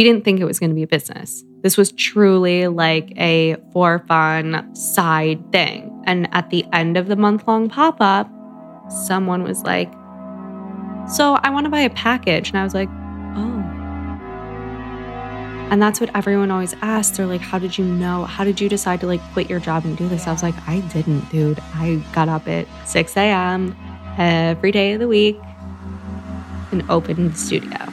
we didn't think it was going to be a business. This was truly like a for fun side thing. And at the end of the month long pop up, someone was like, So I want to buy a package. And I was like, Oh. And that's what everyone always asks. They're like, How did you know? How did you decide to like quit your job and do this? I was like, I didn't, dude. I got up at 6 a.m. every day of the week and opened the studio.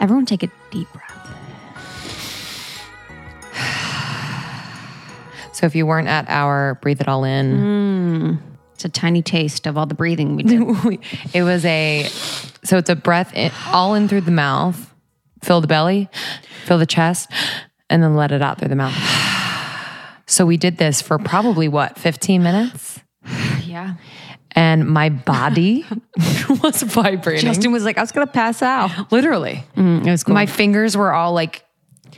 Everyone take a deep breath. So if you weren't at our breathe it all in, hmm. It's a tiny taste of all the breathing we do. it was a so it's a breath in, all in through the mouth, fill the belly, fill the chest, and then let it out through the mouth. So we did this for probably what 15 minutes, yeah. And my body was vibrating. Justin was like, I was going to pass out. literally, mm, It was cool. my fingers were all like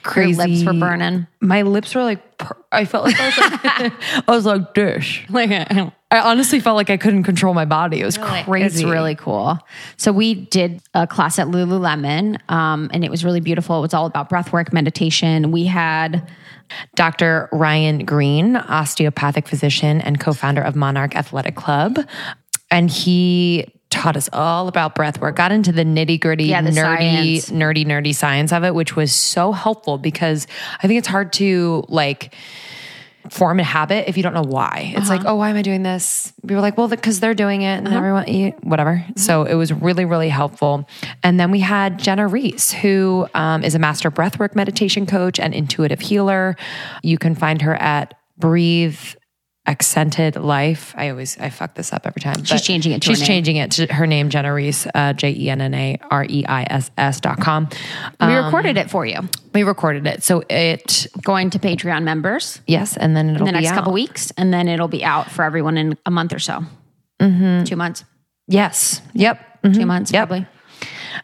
crazy. Your lips were burning. My lips were like per- I felt like I was like I was like dish. Like, I honestly felt like I couldn't control my body. It was crazy. It's really cool. So we did a class at Lululemon, um, and it was really beautiful. It was all about breathwork, meditation. We had Dr. Ryan Green, osteopathic physician and co founder of Monarch Athletic Club. And he taught us all about breath work, got into the nitty gritty, Yeah, nerdy, science. nerdy, nerdy science of it, which was so helpful because I think it's hard to like form a habit if you don't know why. It's Uh-huh. like, oh, why am I doing this? We were like, well, because they're doing it and Uh-huh. everyone, you- whatever. Mm-hmm. So it was really, really helpful. And then we had Jenna Reiss, who um, is a master breathwork meditation coach and intuitive healer. You can find her at Breathe Accented Life. I always I fuck this up every time. She's changing it to her She's name. changing it to her name, Jenna Reiss, uh, J E N N A R E I S S dot com. we Um, recorded it for you, we recorded it, so it going to Patreon members yes, and then it'll in the next out. couple weeks, and then it'll be out for everyone in a month or so. Two months, Yes. Yep. Mhm. two months, Yep. probably.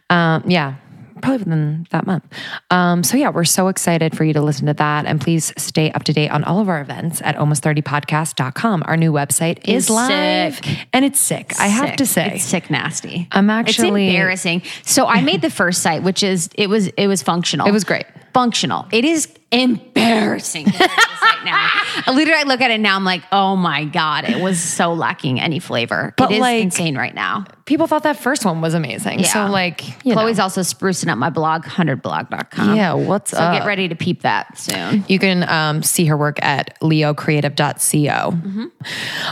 Um, yeah, probably within that month. Um, so yeah, we're so excited for you to listen to that. And please stay up to date on all of our events at almost30podcast.com. Our new website is It's live sick. and it's sick. I have to say. it's sick nasty. I'm actually- it's embarrassing. So I made the first site, which is it was it was functional. It was great. Functional. It is embarrassing. compared to the site now. Literally, I look at it now. I'm like, oh my god, it was so lacking any flavor. But it is like- insane right now. People thought that first one was amazing. So like, you know. Chloe's also sprucing up my blog, 100blog.com. Yeah, what's so up? get ready to peep that soon. You can um, see her work at leocreative.co.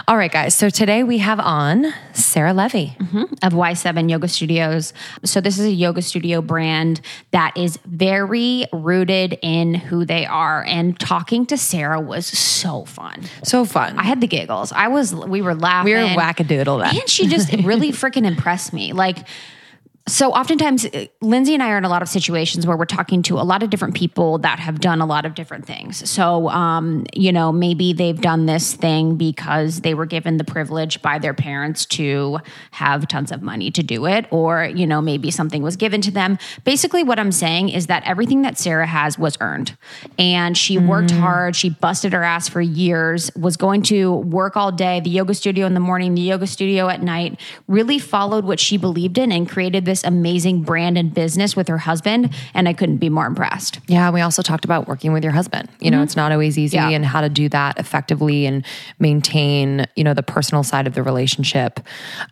All right, guys. So today we have on Sarah Levey. of Y7 Yoga Studios. So this is a yoga studio brand that is very rooted in who they are. And talking to Sarah was so fun. So fun. I had the giggles. I was we were laughing. we were wackadoodle then. And she just really freaking impressed me. Like, so oftentimes, uh, Lindsay and I are in a lot of situations where we're talking to a lot of different people that have done a lot of different things. So, um, you know, maybe they've done this thing because they were given the privilege by their parents to have tons of money to do it, or, you know, maybe something was given to them. Basically, what I'm saying is that everything that Sarah has was earned. And she worked hard, she busted her ass for years, was going to work all day, the yoga studio in the morning, the yoga studio at night, really followed what she believed in and created this this amazing brand and business with her husband, and I couldn't be more impressed. Yeah, we also talked about working with your husband. You know, it's not always easy Yeah. and how to do that effectively and maintain, you know, the personal side of the relationship.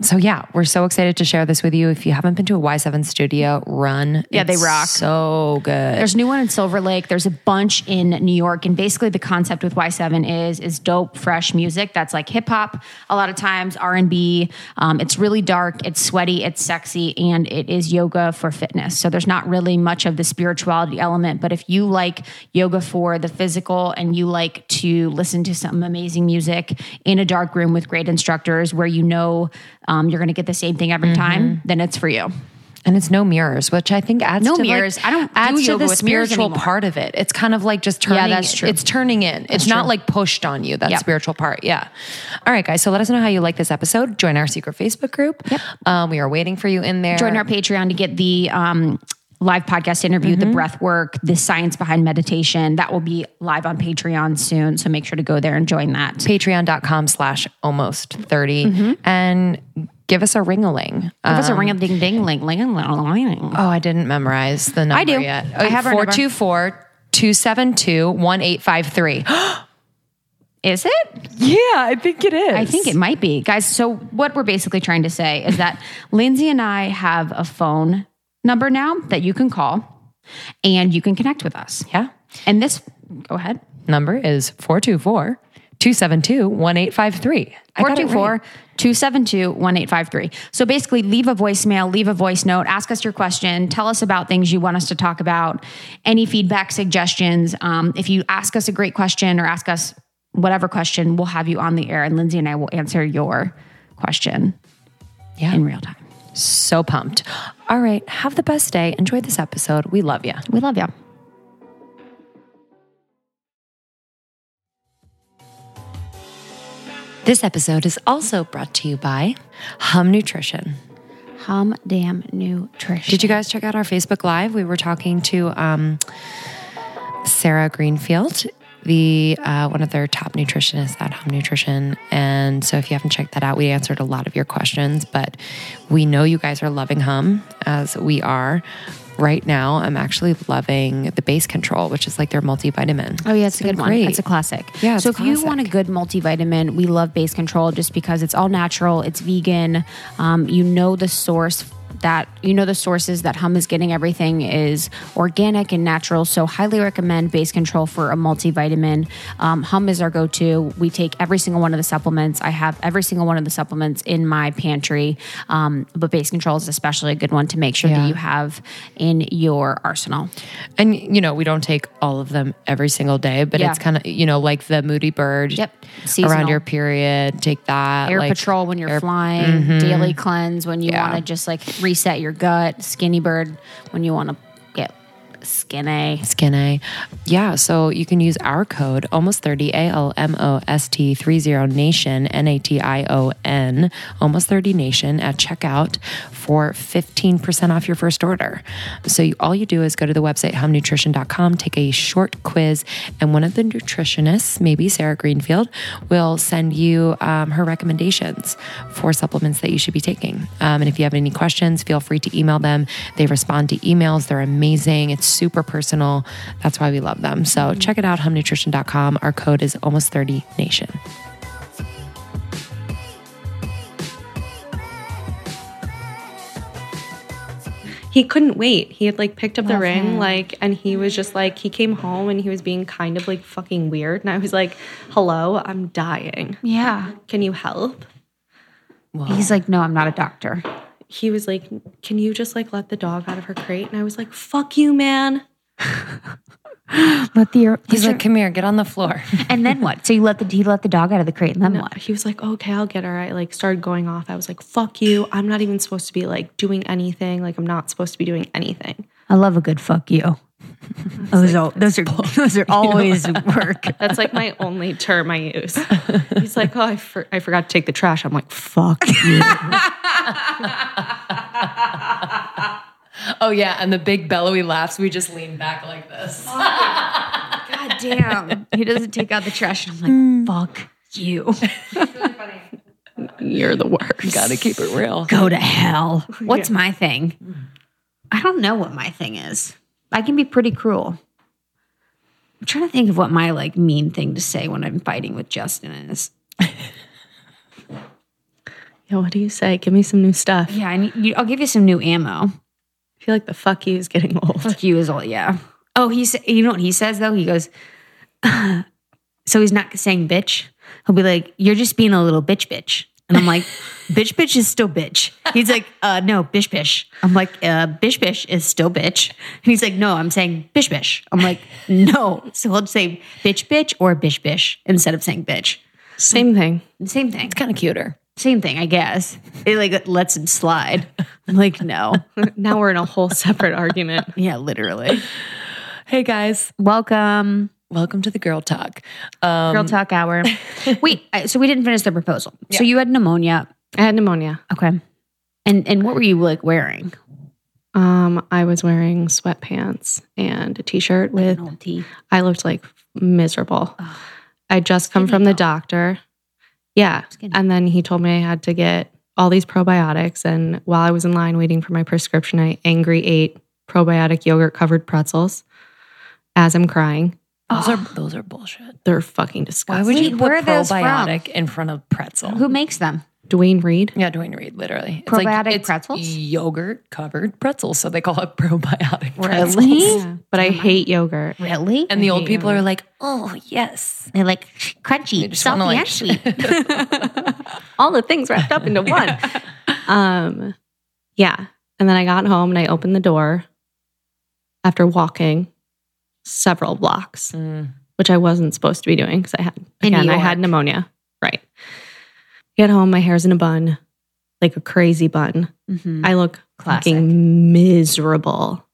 So yeah, we're so excited to share this with you. If you haven't been to a Y7 studio, run. Yeah, they rock. So good. There's a new one in Silver Lake. There's a bunch in New York, and basically the concept with Y7 is is dope, fresh music that's like hip hop. A lot of times R and B. Um, it's really dark, it's sweaty, it's sexy, and it is yoga for fitness. So there's not really much of the spirituality element. But if you like yoga for the physical and you like to listen to some amazing music in a dark room with great instructors where you know um, you're going to get the same thing every time, then it's for you. And it's no mirrors, which I think adds No to like- I don't do to the spiritual part of it. It's kind of like just turning. Yeah, that's true. It's turning in. it's not true. like pushed on you. That spiritual part. Yeah. All right, guys. So let us know how you like this episode. Join our secret Facebook group. Yep. Um, we are waiting for you in there. join our Patreon to get the um, live podcast interview, the breath work, the science behind meditation. That will be live on Patreon soon. So make sure to go there and join that. Patreon.com slash almost 30 Mm-hmm. and give us a ring-a-ling. Give us a um, ring a ding ding ling ling ling. Oh, I didn't memorize the number I do. yet. I oh, have our number. 424 272 1853. Is it? Yeah, I think it is. I think it might be. Guys, so what we're basically trying to say is that Lindsay and I have a phone number now that you can call and you can connect with us. Yeah. And this, go ahead. Number is 424 272 1853. 424 272 1853. So basically, leave a voicemail, leave a voice note, ask us your question, tell us about things you want us to talk about, any feedback, suggestions. Um, if you ask us a great question or ask us whatever question, we'll have you on the air, and Lindsay and I will answer your question Yeah. in real time. So pumped. All right. Have the best day. Enjoy this episode. We love you. We love you. This episode is also brought to you by Hum Nutrition. Hum Damn Nutrition. Did you guys check out our Facebook Live? We were talking to um, Sarah Greenfield, the uh, one of their top nutritionists at Hum Nutrition. And so, if you haven't checked that out, we answered a lot of your questions. But we know you guys are loving Hum as we are. Right now, I'm actually loving the base control, which is like their multivitamin. Oh yeah, it's, a been good one. great. It's a classic. Yeah, it's so a if you want a good multivitamin, we love Base Control just because it's all natural, it's vegan. Um, you know the source that you know the sources that Hum is getting everything is organic and natural. So highly recommend Base Control for a multivitamin. Um, hum is our go-to. We take every single one of the supplements. I have every single one of the supplements in my pantry, um, but Base Control is especially a good one to make sure Yeah. that you have in your arsenal. And you know, we don't take all of them every single day, but Yeah. it's kind of you know like the Moody Bird. Yep. Around your period, take that. air like, patrol when you're air- flying, daily cleanse when you Yeah. want to just like reset your gut, skinny bird when you want to skinny. Skin A. Yeah, so you can use our code almost 30 A L M O S T 30 Nation N A T I O N almost 30 Nation at checkout for 15% off your first order. So you, all you do is go to the website humnutrition.com, take a short quiz, and one of the nutritionists, maybe Sarah Greenfield, will send you um, her recommendations for supplements that you should be taking. Um, and if you have any questions, feel free to email them. They respond to emails. They're amazing. It's super personal. That's why we love them. So mm-hmm. check it out, humnutrition.com. Our code is almost 30 nation. he couldn't wait. He had like picked up the ring, him. like, and he was just like, he came home and he was being kind of like fucking weird. And I was like, hello, I'm dying. Yeah. Can you help? He's like, no, I'm not a doctor. He was like, can you just like let the dog out of her crate? And I was like, fuck you, man. Let the He's like, come here, get on the floor. and then what? So you let the he let the dog out of the crate, and then what? He was like, okay, I'll get her. I like started going off. I was like, fuck you. I'm not even supposed to be like doing anything. Like, I'm not supposed to be doing anything. I love a good fuck you. Those are those are those are always work. That's like my only term I use. He's like, oh, I, for- I forgot to take the trash. I'm like, fuck you. oh, yeah. And the big bellowy laughs, we just lean back like this. Oh, God damn. He doesn't take out the trash, and I'm like, hmm. fuck you. You're the worst. Gotta keep it real. Go to hell. What's my thing? I don't know what my thing is. I can be pretty cruel. I'm trying to think of what my like mean thing to say when I'm fighting with Justin is. Yeah, what do you say? Give me some new stuff. Yeah, I need, you, I'll give you some new ammo. I feel like the fuck you is getting old. Fuck you is all, yeah. Oh, he's, you know what he says though? He goes, so he's not saying bitch. He'll be like, you're just being a little bitch bitch. And I'm like, bitch bitch is still bitch. He's like, uh, no, bish bish. I'm like, uh, bish bish is still bitch. And he's like, no, I'm saying bish bish. I'm like, no. So he'll say bitch bitch or bish bish instead of saying bitch. Same thing. Same thing. It's kind of cuter. Same thing, I guess. It like lets him slide. I'm like, no. Now we're in a whole separate argument. Yeah, literally. Hey guys, Welcome. welcome to the Girl Talk. Um, Girl talk hour. Wait, so we didn't finish the proposal. So you had pneumonia. I had pneumonia. Okay. And and what were you like wearing? Um, I was wearing sweatpants and a t-shirt with An old. I looked like miserable. Ugh. I just come Skinny from the though. doctor. Yeah. Skinny. And then he told me I had to get all these probiotics. And while I was in line waiting for my prescription, I angry ate probiotic yogurt covered pretzels as I'm crying. those are those are bullshit. They're fucking disgusting. Why would you Wait, put where are those from? probiotic in front of pretzel? Who makes them? Duane Reade? Yeah, Duane Reade, literally. It's Probiotic it's pretzels? Yogurt covered pretzels. So they call it probiotic pretzels. Really? Yeah. But I hate yogurt. Really? And the old hate people are like, oh, yes. They're like crunchy, They salty, like, and sweet. all the things wrapped up into one. um, yeah. And then I got home and I opened the door after walking several blocks, Mm. which I wasn't supposed to be doing because I had In again I had pneumonia. Get home, my hair's in a bun, like a crazy bun. Mhm. I look Classic. fucking miserable.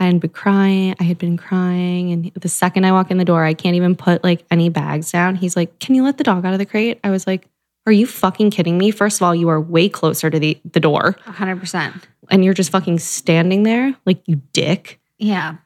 I had been crying. I had been crying. And the second I walk in the door, I can't even put like any bags down. He's like, Can you let the dog out of the crate? I was like, Are you fucking kidding me? First of all, you are way closer to the, the door 100%. and you're just fucking standing there like you dick. Yeah.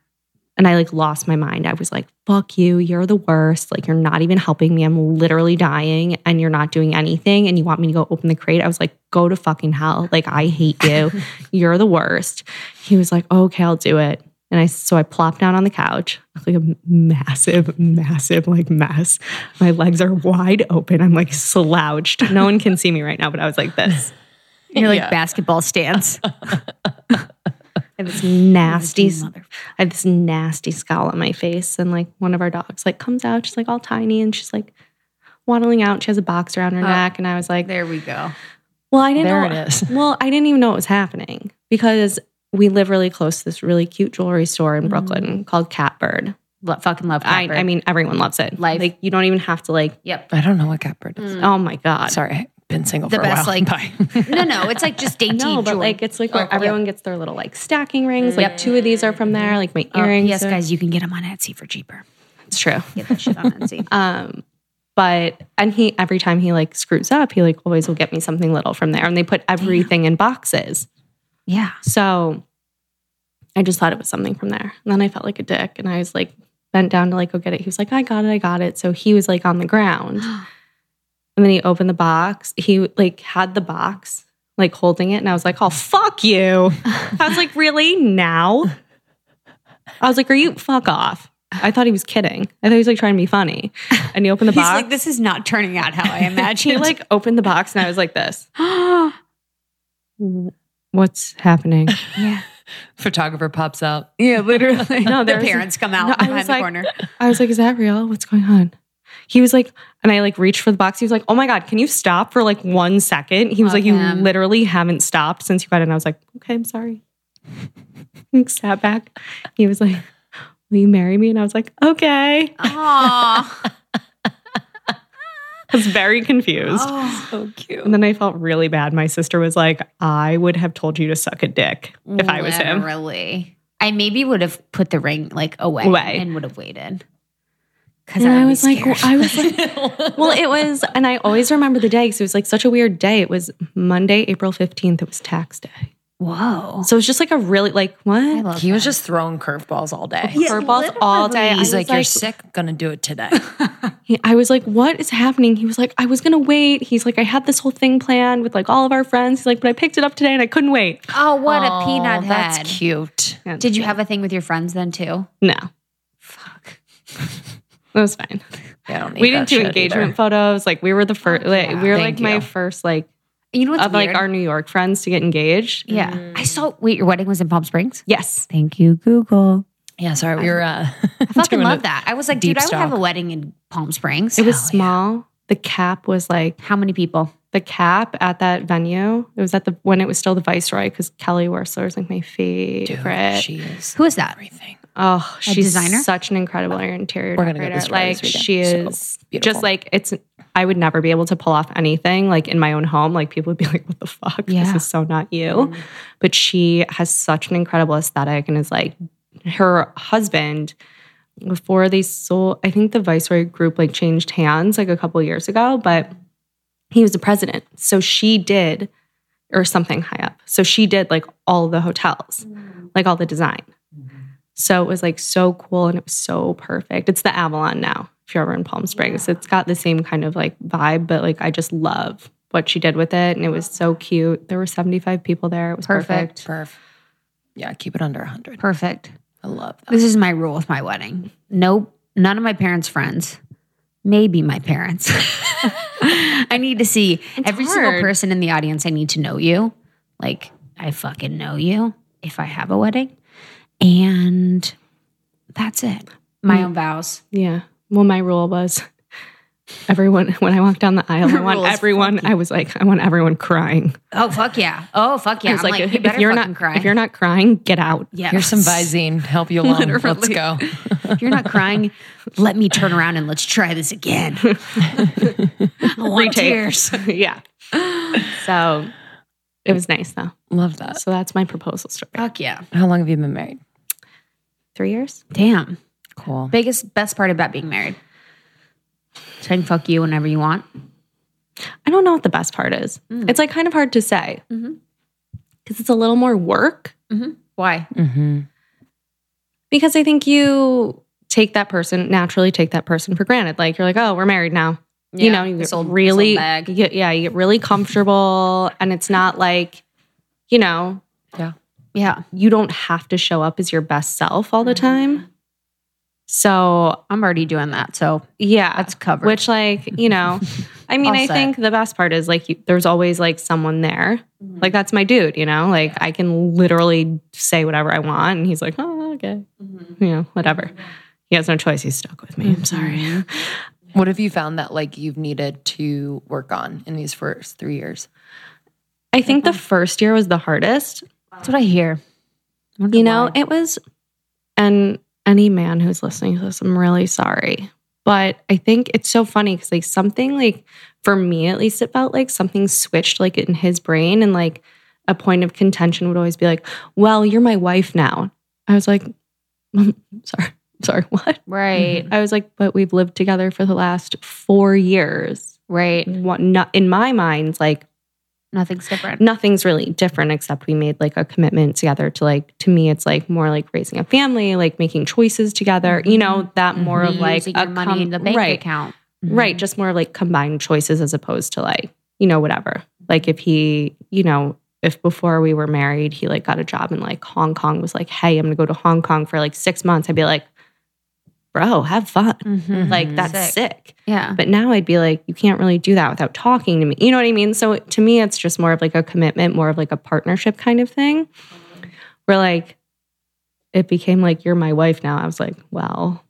And I like lost my mind. I was like, fuck you. You're the worst. Like, you're not even helping me. I'm literally dying and you're not doing anything. And you want me to go open the crate. I was like, go to fucking hell. Like, I hate you. you're the worst. He was like, oh, okay, I'll do it. And I, so I plopped down on the couch, like a massive, massive, like mess. My legs are wide open. I'm like slouched. No one can see me right now, but I was like this. You're like Yeah. basketball stance. I have this nasty, I had this nasty scowl on my face, and like one of our dogs like comes out, she's like all tiny, and she's like waddling out. She has a box around her Oh. neck, and I was like, There we go. "Well, I didn't There know." it is. Well, I didn't even know it was happening because we live really close to this really cute jewelry store in Brooklyn mm-hmm. called Catbird. Lo- fucking love I, Catbird. I mean, everyone loves it. Life. Like you don't even have to like. yep. I don't know what catbird is. Oh my god. Sorry, I've been single The for best, a while. like- Bye. No, no, it's like just dainty. No, but jewelry. like it's like where Oh, yeah. everyone gets their little like stacking rings. Like two of these are from there. Like my Oh, earrings. yes, are- guys, you can get them on Etsy for cheaper. It's true. Get that shit on Etsy. Um, but and he every time he like screws up, he like always will get me something little from there, and they put everything in boxes. yeah. So I just thought it was something from there, and then I felt like a dick, and I was like bent down to like go get it. He was like, "I got it, I got it." So he was like on the ground, and then he opened the box. He like had the box like holding it, and I was like, "Oh fuck you!" I was like, "Really now?" I was like, "Are you fuck off?" I thought he was kidding. I thought he was like trying to be funny. And he opened the He's box. like, this is not turning out how I imagined. he imagined. like opened the box and I was like this. What's happening? yeah. Photographer pops out. Yeah, literally. No, their there was- parents come out No, behind the like- corner. I was like, is that real? What's going on? He was like, and I like reached for the box. He was like, oh my God, can you stop for like one second? He was Love like, you him. literally haven't stopped since you got. And I was like, okay, I'm sorry. He sat back. He was like, will you marry me? And I was like, okay. Aww. I was very confused. Oh. So cute. And then I felt really bad. My sister was like, I would have told you to suck a dick if I was him. Literally. I maybe would have put the ring like away, Away. and would have waited. Because And I, I was like, scared. I was like, well, it was, and I always remember the day because it was like such a weird day. It was Monday, April 15th. It was tax day. Whoa. So it's just like a really like what? I love He was just throwing curveballs all day. Curveballs all day. He's was like, "You're sick. Gonna do it today." He- I was like, what is happening? He was like, I was gonna wait. He's like, I had this whole thing planned with like all of our friends. He's like, but I picked it up today and I couldn't wait. Oh, what a Oh, peanut head. That's cute. Yeah, Did you yeah. have a thing with your friends then too? no? Fuck. It was fine. Yeah, don't We didn't do engagement either. photos. Like we were the first. Like, yeah. we were Thank like my you. first like You know what's of like our New York friends to get engaged. yeah. I saw. Wait, your wedding was in Palm Springs. Yes. Thank you, Google. Yeah, sorry, we were. Uh, I fucking love that. I was like, deep dude, I would have a wedding in Palm Springs. It was Hell yeah. small. The cap was like How many people? The cap at that venue. It was at the when it was still the Viceroy because Kelly Wearstler is like my favorite. Dude, she is Who is that? everything. Oh, she's designer? such an incredible interior We're gonna go decorator. this like this weekend. she So is beautiful. just like it's. I would never be able to pull off anything like in my own home. Like people would be like, "What the fuck? Yeah. This is so not you." Mm-hmm. But she has such an incredible aesthetic and is like her husband. Before they sold, I think the Viceroy group like changed hands like a couple years ago, but he was the president. So she did, or something high up. So she did like all the hotels, mm-hmm. like all the design. Mm-hmm. So it was like so cool and it was so perfect. It's the Avalon now, if you're ever in Palm Springs. It's got the same kind of like vibe, but like I just love what she did with it. And it was so cute. There were 75 people there. It was Perfect. perfect. Perf. Yeah, keep it under 100. Perfect. I love that. This is my rule with my wedding. Nope. None of my parents' friends. Maybe my parents. I need to see every single person in the audience. I need to know you. Like, I fucking know you if I have a wedding. And that's it. My mm. own vows. Yeah. Well, my rule was everyone, when I walked down the aisle, I want everyone, I was like, I want everyone crying. Oh, fuck yeah. Oh, fuck yeah. I was I'm like, like, if, you better if you're not, cry. if you're not crying, get out. yeah. Here's some Visine. Help you along. Let's go. If you're not crying, let me turn around and let's try this again. I want tears. yeah. So it was nice though. Love that. So that's my proposal story. Fuck yeah. How long have you been married? Three years? Damn. Cool. Biggest, best part about being married. So I can fuck you whenever you want. I don't know what the best part is. It's like kind of hard to say because Mhm. it's a little more work. Why? Mm-hmm. Because I think you take that person naturally take that person for granted. Like you're like, oh, we're married now. you know, you get old- really, bag. you get- yeah, you get really comfortable, and it's not like, you know, Yeah. you don't have to show up as your best self all the time. So I'm already doing that. So yeah, that's covered. Which, like, you know, I mean, I set. think the best part is like, you, there's always like someone there. Mm-hmm. Like, that's my dude, you know? Like, I can literally say whatever I want. And he's like, oh, okay. Mm-hmm. You know, whatever. He has no choice. He's stuck with me. I'm sorry. What have you found that like you've needed to work on in these first three years? I think the first year was the hardest. that's what I hear. I You know, why. it was, and any man who's listening to this, I'm really sorry. But I think it's so funny because, like, something like for me at least, it felt like something switched like in his brain. And like a point of contention would always be like, well, you're my wife now. I was like, mm, sorry, sorry, what? right, I was like, but we've lived together for the last four years. right. What, not, in my mind, like, Nothing's different. nothing's really different except we made like a commitment together to like to me it's like more like raising a family like making choices together you know mm-hmm. that mm-hmm. more of like a your money com- in the bank right. account. right mm-hmm. just more like combined choices as opposed to like you know whatever. Like if he you know if before we were married he like got a job in like hong kong was like hey i'm gonna go to hong kong for like six months i'd be like bro have fun Mhm. like that's Sick. sick Yeah. but now I'd be like, you can't really do that without talking to me. You know what I mean? So to me, it's just more of like a commitment, more of like a partnership kind of thing. Where like it became like, you're my wife now. I was like, well,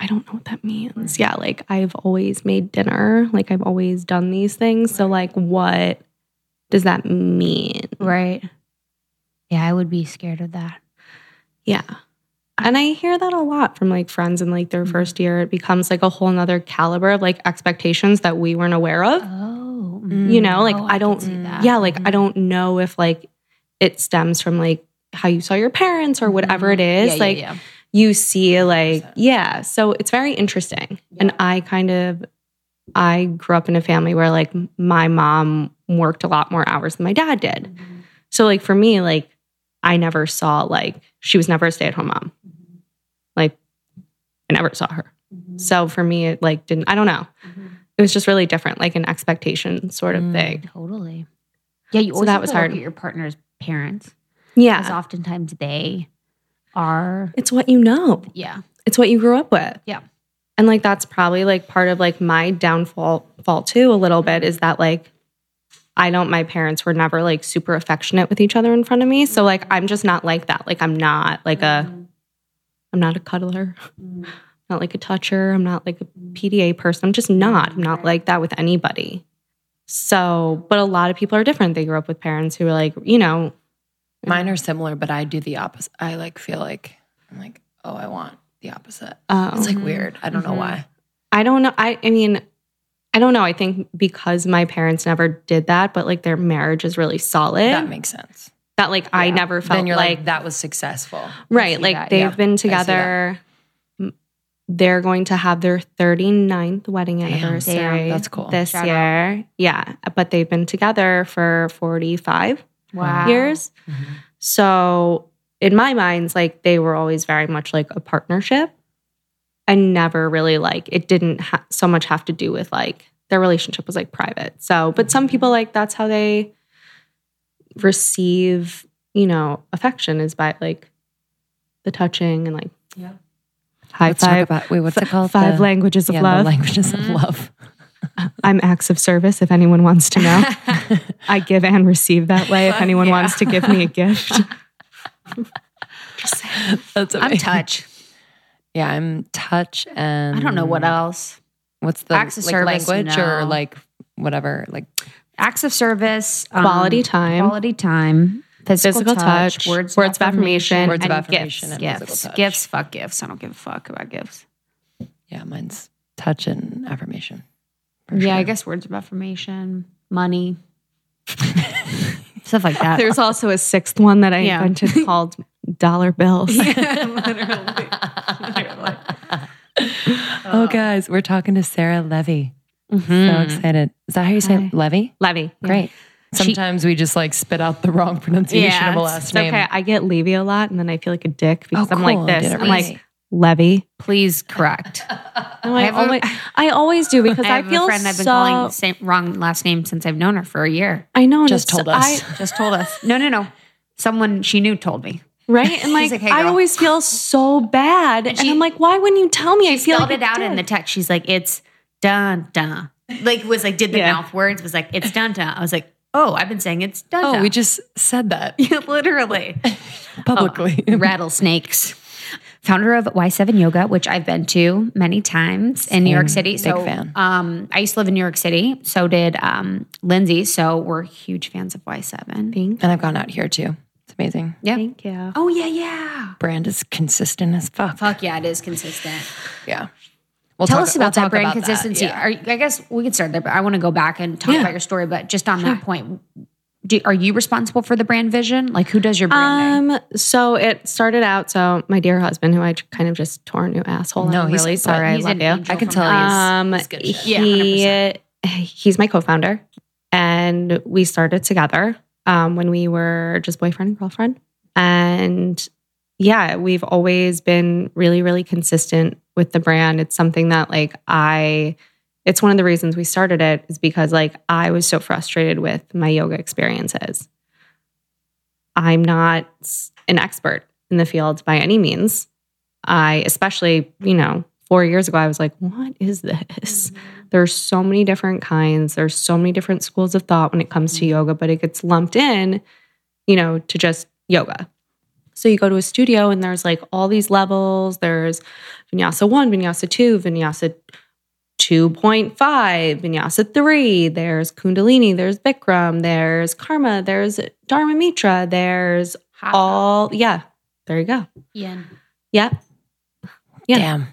I don't know what that means. Yeah, like I've always made dinner, like I've always done these things. So, like, what does that mean? Right. Yeah, I would be scared of that. Yeah. And I hear that a lot from like friends in like their mm-hmm. first year. It becomes like a whole nother caliber of like expectations that we weren't aware of. Oh. Mm. you know, like Oh, I can don't, see that. yeah, like I mm-hmm. don't know if like it stems from like how you saw your parents or whatever it mm-hmm. is. Yeah, yeah, like yeah. you see, like, yeah. So it's very interesting. And I kind of, I grew up in a family where like my mom worked a lot more hours than my dad did. So like for me, like I never saw like she was never a stay-at-home mom. Mm-hmm. Like I never saw her. Mm-hmm. So for me, it like didn't I don't know. Mm-hmm. It was just really different, like an expectation sort of Mm. thing. Totally. Yeah, you So always that was hard. at your partner's parents Yeah. because oftentimes they are. It's what you know. Yeah. It's what you grew up with. Yeah. And like that's probably like part of like my downfall fault too a little bit is that like I don't my parents were never like super affectionate with each other in front of me. So like I'm just not like that. Like I'm not like a I'm not a cuddler. Not like a toucher. I'm not like a PDA person. I'm just not. I'm not like that with anybody. So, but a lot of people are different. They grew up with parents who were like, you know, Mine are similar, but I do the opposite. I like feel like I'm like, oh, I want the opposite. oh, It's like weird. I don't know Mhm. why. I don't know. I, I mean, I don't know. I think because my parents never did that, but like their marriage is really solid. That makes sense. That like I never felt then you're like, like, that was successful. right. Like that. they've Yeah, been together. They're going to have their 39th wedding anniversary. damn, that's cool. This Shout out. year. Yeah. But they've been together for 45 Wow. years. Mm-hmm. So in my mind, like they were always very much like a partnership and never really like it didn't ha- so much have to do with like their relationship was like private. So, but some people like that's how they receive, you know, affection is by like the touching and like Yeah. high Let's five. about wait, what's it called? Five The- languages of yeah, love. The languages of mm-hmm. love. I'm acts of service if anyone wants to know. I give and receive that way if anyone yeah. wants to give me a gift. just That's I'm touch. Yeah, I'm touch and I don't know what else. What's the Acts of like service, language or like whatever like Acts of service, um, Quality time. quality time, physical, Physical touch, touch, words, words of affirmation, Words of and affirmation gifts. and gifts, touch. gifts. Fuck gifts. I don't give a fuck about gifts. yeah, mine's touch and affirmation. for Yeah, I guess words of affirmation, money, stuff like that. There's also a sixth one that I Yeah. invented called dollar bills. Oh, guys, we're talking to Sarah Levey. So Mhm. excited. Is that how you say Hi. Levy? Levy. Great. Sometimes we just like spit out the wrong pronunciation Yeah, of a last It's name. okay. I get Levy a lot and then I feel like a dick because Oh, I'm cool. like this. I'm right. like Levy. Please correct. No, I, have a- always, I always do because I I, have feel a friend I've been calling the same wrong last name since I've known her for a year. I know. Just told us. I- Just told us. No, no, no. Someone she knew told me. Right? And like, like, "Hey, I always feel so bad. And, she- I'm like, why wouldn't you tell me? I feel Spelled like it out in the text. She's like, it's dun dun. Like was like did the Yeah. mouth words was like it's dun dun. I was like, oh, I've been saying it's dun oh, we just said that literally publicly. rattlesnakes. Founder of Y7 Yoga, which I've been to many times in New York Same. City. Big fan. um, I used to live in New York City. So did um, Lindsay. So we're huge fans of Y7. Thank, and I've gone out here too. It's amazing. Yeah. thank you. Oh yeah, yeah. Brand is consistent as fuck. Fuck yeah, it is consistent. Yeah. We'll Tell talk- us about we'll that brand about that. consistency. Yeah. Are, I guess we could start there, but I want to go back and talk Yeah. about your story. But just on that point, do, are you responsible for the brand vision? Like, who does your branding? Um, so it started out. So my dear husband, who I kind of just tore a new asshole. No, I'm he's- really sorry. he's I an love you. angel I can tell God. he's- Um, That's good shit. Yeah, he he's my co-founder, and we started together um, when we were just boyfriend and girlfriend. And yeah, we've always been really, really consistent with the brand. It's something that like I. It's one of the reasons we started it is because like I was so frustrated with my yoga experiences. I'm not an expert in the field by any means. I, especially, you know, four years ago, I was like, what is this? Mm-hmm. There's so many different kinds. There's so many different schools of thought when it comes to mm-hmm. yoga, but it gets lumped in, you know, to just yoga. So you go to a studio and there's like all these levels. There's vinyasa one, vinyasa two, vinyasa 2.5, vinyasa three. There's kundalini, there's Bikram, there's karma, there's dharma mittra, there's all, yeah, there you go. Yin. Yep. Yeah. Damn.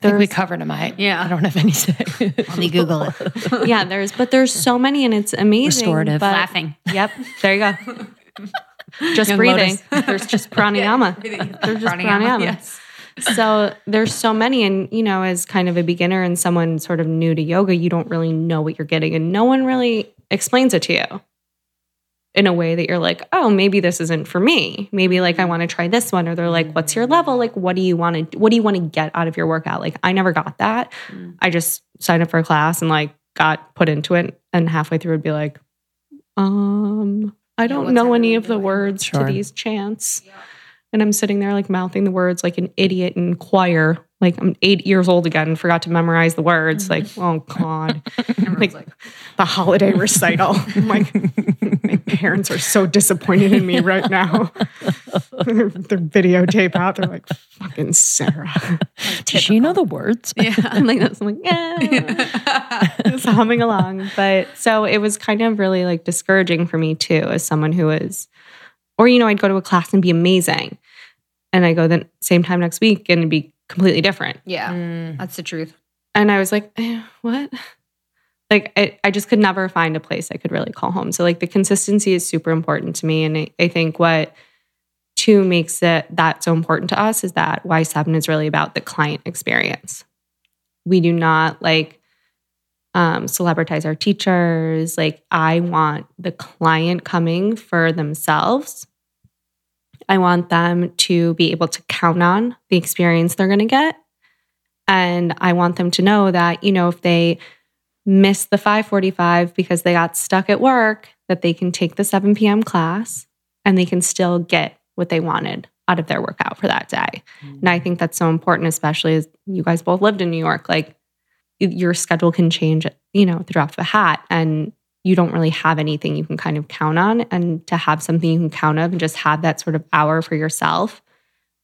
I think we There's- covered him. I, Yeah. I don't have any say. Let me Google it. yeah, there's but there's so many and it's amazing. Restorative. But, Laughing. Yep, there you go. Just Young breathing. Lotus. There's just pranayama. There's just pranayama. Yes. So there's so many, and you know, as kind of a beginner and someone sort of new to yoga, you don't really know what you're getting, and no one really explains it to you in a way that you're like, oh, maybe this isn't for me. Maybe like I want to try this one. Or they're like, what's your level? Like, what do you want to what do you want to get out of your workout? Like I never got that. Mm. I just signed up for a class and like got put into it and halfway through would be like, um, I don't what's know any of the doing? words Sure. to these chants. And I'm sitting there like mouthing the words like an idiot in choir. Like I'm eight years old again and forgot to memorize the words. Mm-hmm. Like, oh God. like, the holiday recital. I'm like, my parents are so disappointed in me right now. Their videotape out. They're like, fucking Sarah. Does she know the words? Yeah. I'm like, that's, I'm like, yeah. Just humming along. But so it was kind of really like discouraging for me too, as someone who is, or, you know, I'd go to a class and be amazing. And I go the same time next week and it'd be completely different. Yeah, Mm. that's the truth. And I was like, eh, what? Like, I, I just could never find a place I could really call home. So, like, the consistency is super important to me. And I, I think what two makes it that so important to us is that Y7 is really about the client experience. We do not like um, celebritize our teachers. Like, I want the client coming for themselves. I want them to be able to count on the experience they're going to get. And I want them to know that, you know, if they miss the 545 because they got stuck at work, that they can take the 7 p.m. class and they can still get what they wanted out of their workout for that day. And I think that's so important, especially as you guys both lived in New York. Like your schedule can change, you know, at the drop of a hat. And you don't really have anything you can kind of count on. And to have something you can count on and just have that sort of hour for yourself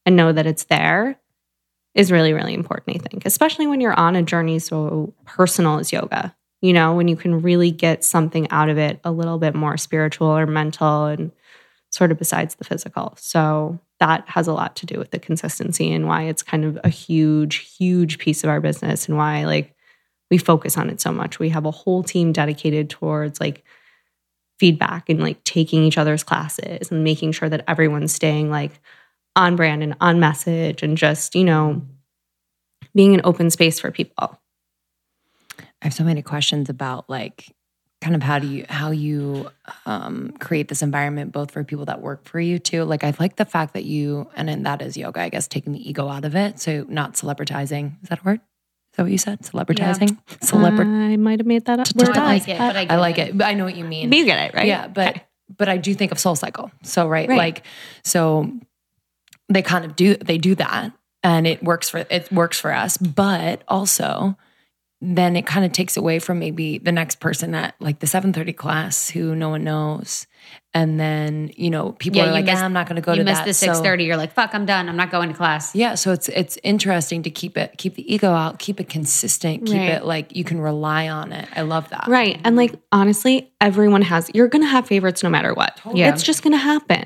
and know that it's there is really, really important, I think, especially when you're on a journey so personal as yoga. You know, when you can really get something out of it a little bit more spiritual or mental and sort of besides the physical. So that has a lot to do with the consistency and why it's kind of a huge, huge piece of our business and why like we focus on it so much. We have a whole team dedicated towards like feedback and like taking each other's classes and making sure that everyone's staying like on brand and on message and just, you know, being an open space for people. I have so many questions about like kind of how do you how you um, create this environment both for people that work for you too. Like I like the fact that you and then that is yoga, I guess, taking the ego out of it. So not celebritizing. Is that a word? Is that what you said? Celebritizing? Celebrit. I might have made that up. No, word I like it, but I, I like it. But I know what you mean. You get it, right? Yeah, but but I do think of Soul Cycle. So right, Right. like so they kind of do they do that and it works for it works for us, but also then it kind of takes away from maybe the next person at like the 7:30 class who no one knows. And then, you know, people Yeah, are like, missed- "Ah, I'm not going to go to the class. you to missed that. the So- six thirty. You're like, fuck, I'm done. I'm not going to class. yeah, so it's it's interesting to keep it keep the ego out, keep it consistent, keep Right. it like you can rely on it. I love that. Right. And like honestly, everyone has you're gonna have favorites no matter what. Yeah. It's just gonna happen.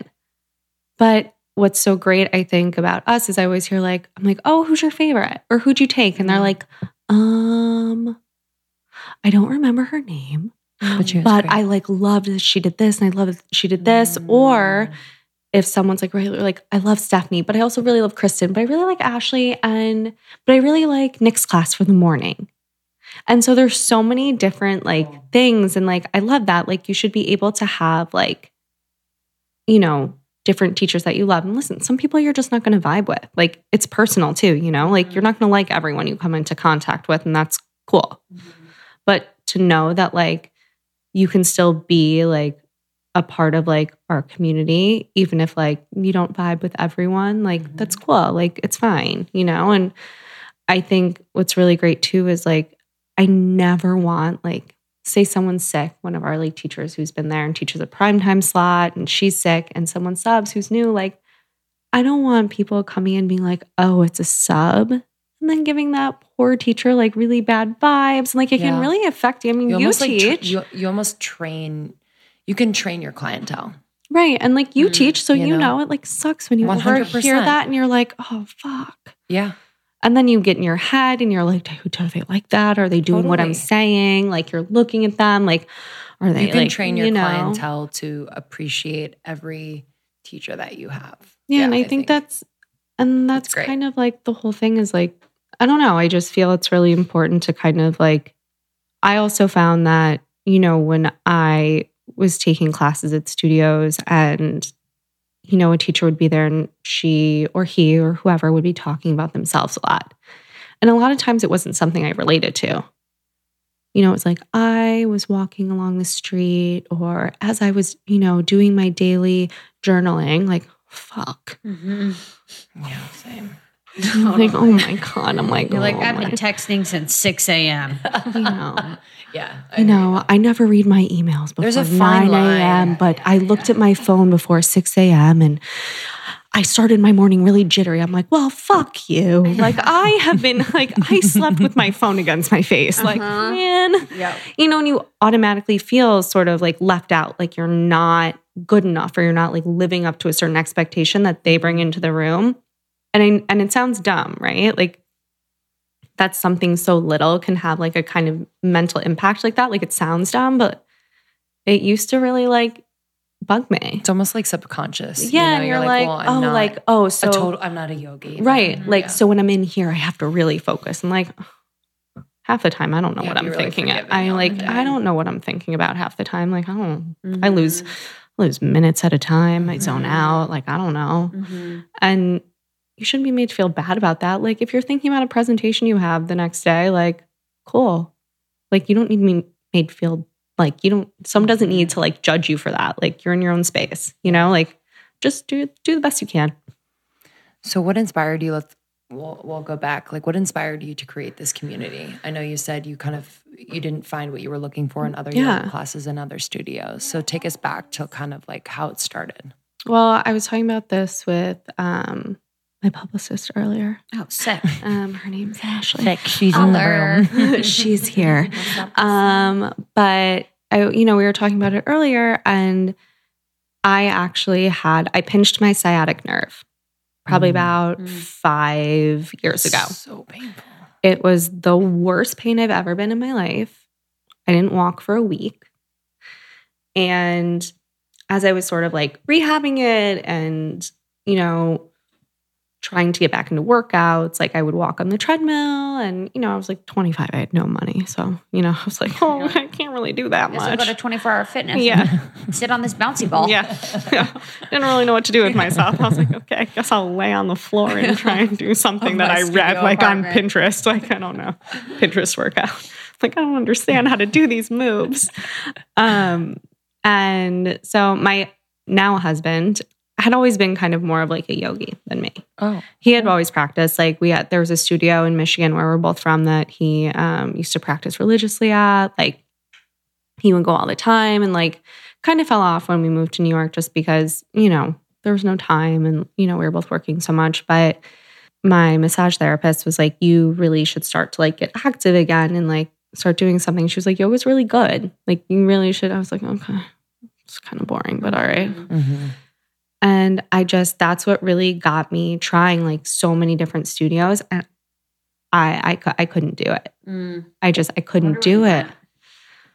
But what's so great, I think, about us is I always hear like, I'm like, oh, who's your favorite? Or who'd you take? And they're like, um, I don't remember her name. But. I like loved that she did this and I love that she did this. Or if someone's like really like I love Stephanie, but I also really love Kristen, but I really like Ashley and but I really like Nick's class for the morning. And so there's so many different like things and like I love that. Like you should be able to have like you know, different teachers that you love. And listen, some people you're just not going to vibe with. Like it's personal too, you know? Like you're not going to like everyone you come into contact with and that's cool. But to know that like you can still be like a part of like our community even if like you don't vibe with everyone like mm-hmm. that's cool like it's fine you know? And i think what's really great too is like i never want like say someone's sick one of our like teachers who's been there and teaches a prime time slot and she's sick and someone subs who's new like i don't want people coming in being like oh it's a sub and then giving that poor teacher like really bad vibes and like it Yeah. can really affect you i mean you, almost like tra- teach you, you almost train you can train your clientele Right. And like you Mm, teach, so you you, know? know? it like sucks when you 100%. overhear that and you're like, oh, fuck. yeah And then you get in your head and you're like, do, they like that? Are they doing what I'm saying? Like you're looking at them, like, are they you can like, train your you know? clientele to appreciate every teacher that you have Yeah, and I, think, that's and that's great. kind of like the whole thing is like I don't know, I just feel it's really important to kind of like I also found that, you know, when I was taking classes at studios and, you know, a teacher would be there and she or he or whoever would be talking about themselves a lot. And a lot of times it wasn't something I related to. You know, it was like I was walking along the street or as I was, you know, doing my daily journaling, like, fuck. Mm-hmm. Yeah, same. I'm like, oh my God. I'm like, You're like, oh I've my- been texting since 6 a.m. you know. Yeah. I know. I never read my emails before There's a fine 9 a.m., but I looked at my phone before 6 a.m. and I started my morning really jittery. I'm like, well, fuck you. Like, I have been, like, I slept with my phone against my face. Like, Uh-huh. man, Yeah. you know, and you automatically feel sort of like left out, like you're not good enough or you're not like living up to a certain expectation that they bring into the room. And I, and it sounds dumb, right? Like that's something so little can have like a kind of mental impact like that. Like it sounds dumb, but it used to really like bug me. It's almost like subconscious. Yeah, you know? and you're, like, well, oh, like oh, so total. I'm not a yogi. right, like Yeah. so when I'm in here, I have to really focus. And like half the time, I don't know Yeah, what I'm you're, thinking. I like I don't know what I'm thinking about half the time. Like I don't. Mm-hmm. I lose lose minutes at a time. I zone out. Like I don't know. Mm-hmm. And you shouldn't be made to feel bad about that. Like if you're thinking about a presentation you have the next day, like cool. Like you don't need to be made feel like you don't someone doesn't need to like judge you for that. Like you're in your own space, you know? Like just do do the best you can. So, what inspired you? Let's we'll, we'll go back. Like, what inspired you to create this community? I know you said you kind of you didn't find what you were looking for in other yoga Yeah. classes and other studios. So, take us back to kind of like how it started. Well, I was talking about this with um my publicist earlier. Oh, sick. Um her name's Ashley. Sick. She's Holler. She's here. Um, but I, you know, we were talking about it earlier, and I actually had I pinched my sciatic nerve probably Mm. about Mm. five years ago. So painful. It was the worst pain I've ever been in my life. I didn't walk for a week. And as I was sort of like rehabbing it and, you know, trying to get back into workouts, like I would walk on the treadmill and, you know, I was like 25, I had no money. So, you know, I was like, oh, I can't really do that much. go to 24 hour fitness. Yeah. Sit on this bouncy ball. Yeah. yeah. Didn't really know what to do with myself. I was like, okay, I guess I'll lay on the floor and try and do something that I read like on. Pinterest. Like, I don't know, Pinterest workout. Like, I don't understand how to do these moves. Um, and so my now husband had always been kind of more of like a yogi than me. Oh, He had always practiced. Like we had, there was a studio in Michigan where we're both from that he um, used to practice religiously at. Like he would go all the time, and like kind of fell off when we moved to New York just because you know there was no time, and you know we were both working so much. But my massage therapist was like, "You really should start to like get active again and like start doing something." She was like, "Yoga's really good. Like you really should." I was like, "Okay." It's kind of boring, but all right. Mhm. And I just, that's what really got me trying like so many different studios. And I, I, cou- I couldn't do it. Mm. I just, I couldn't Wonder do it. went.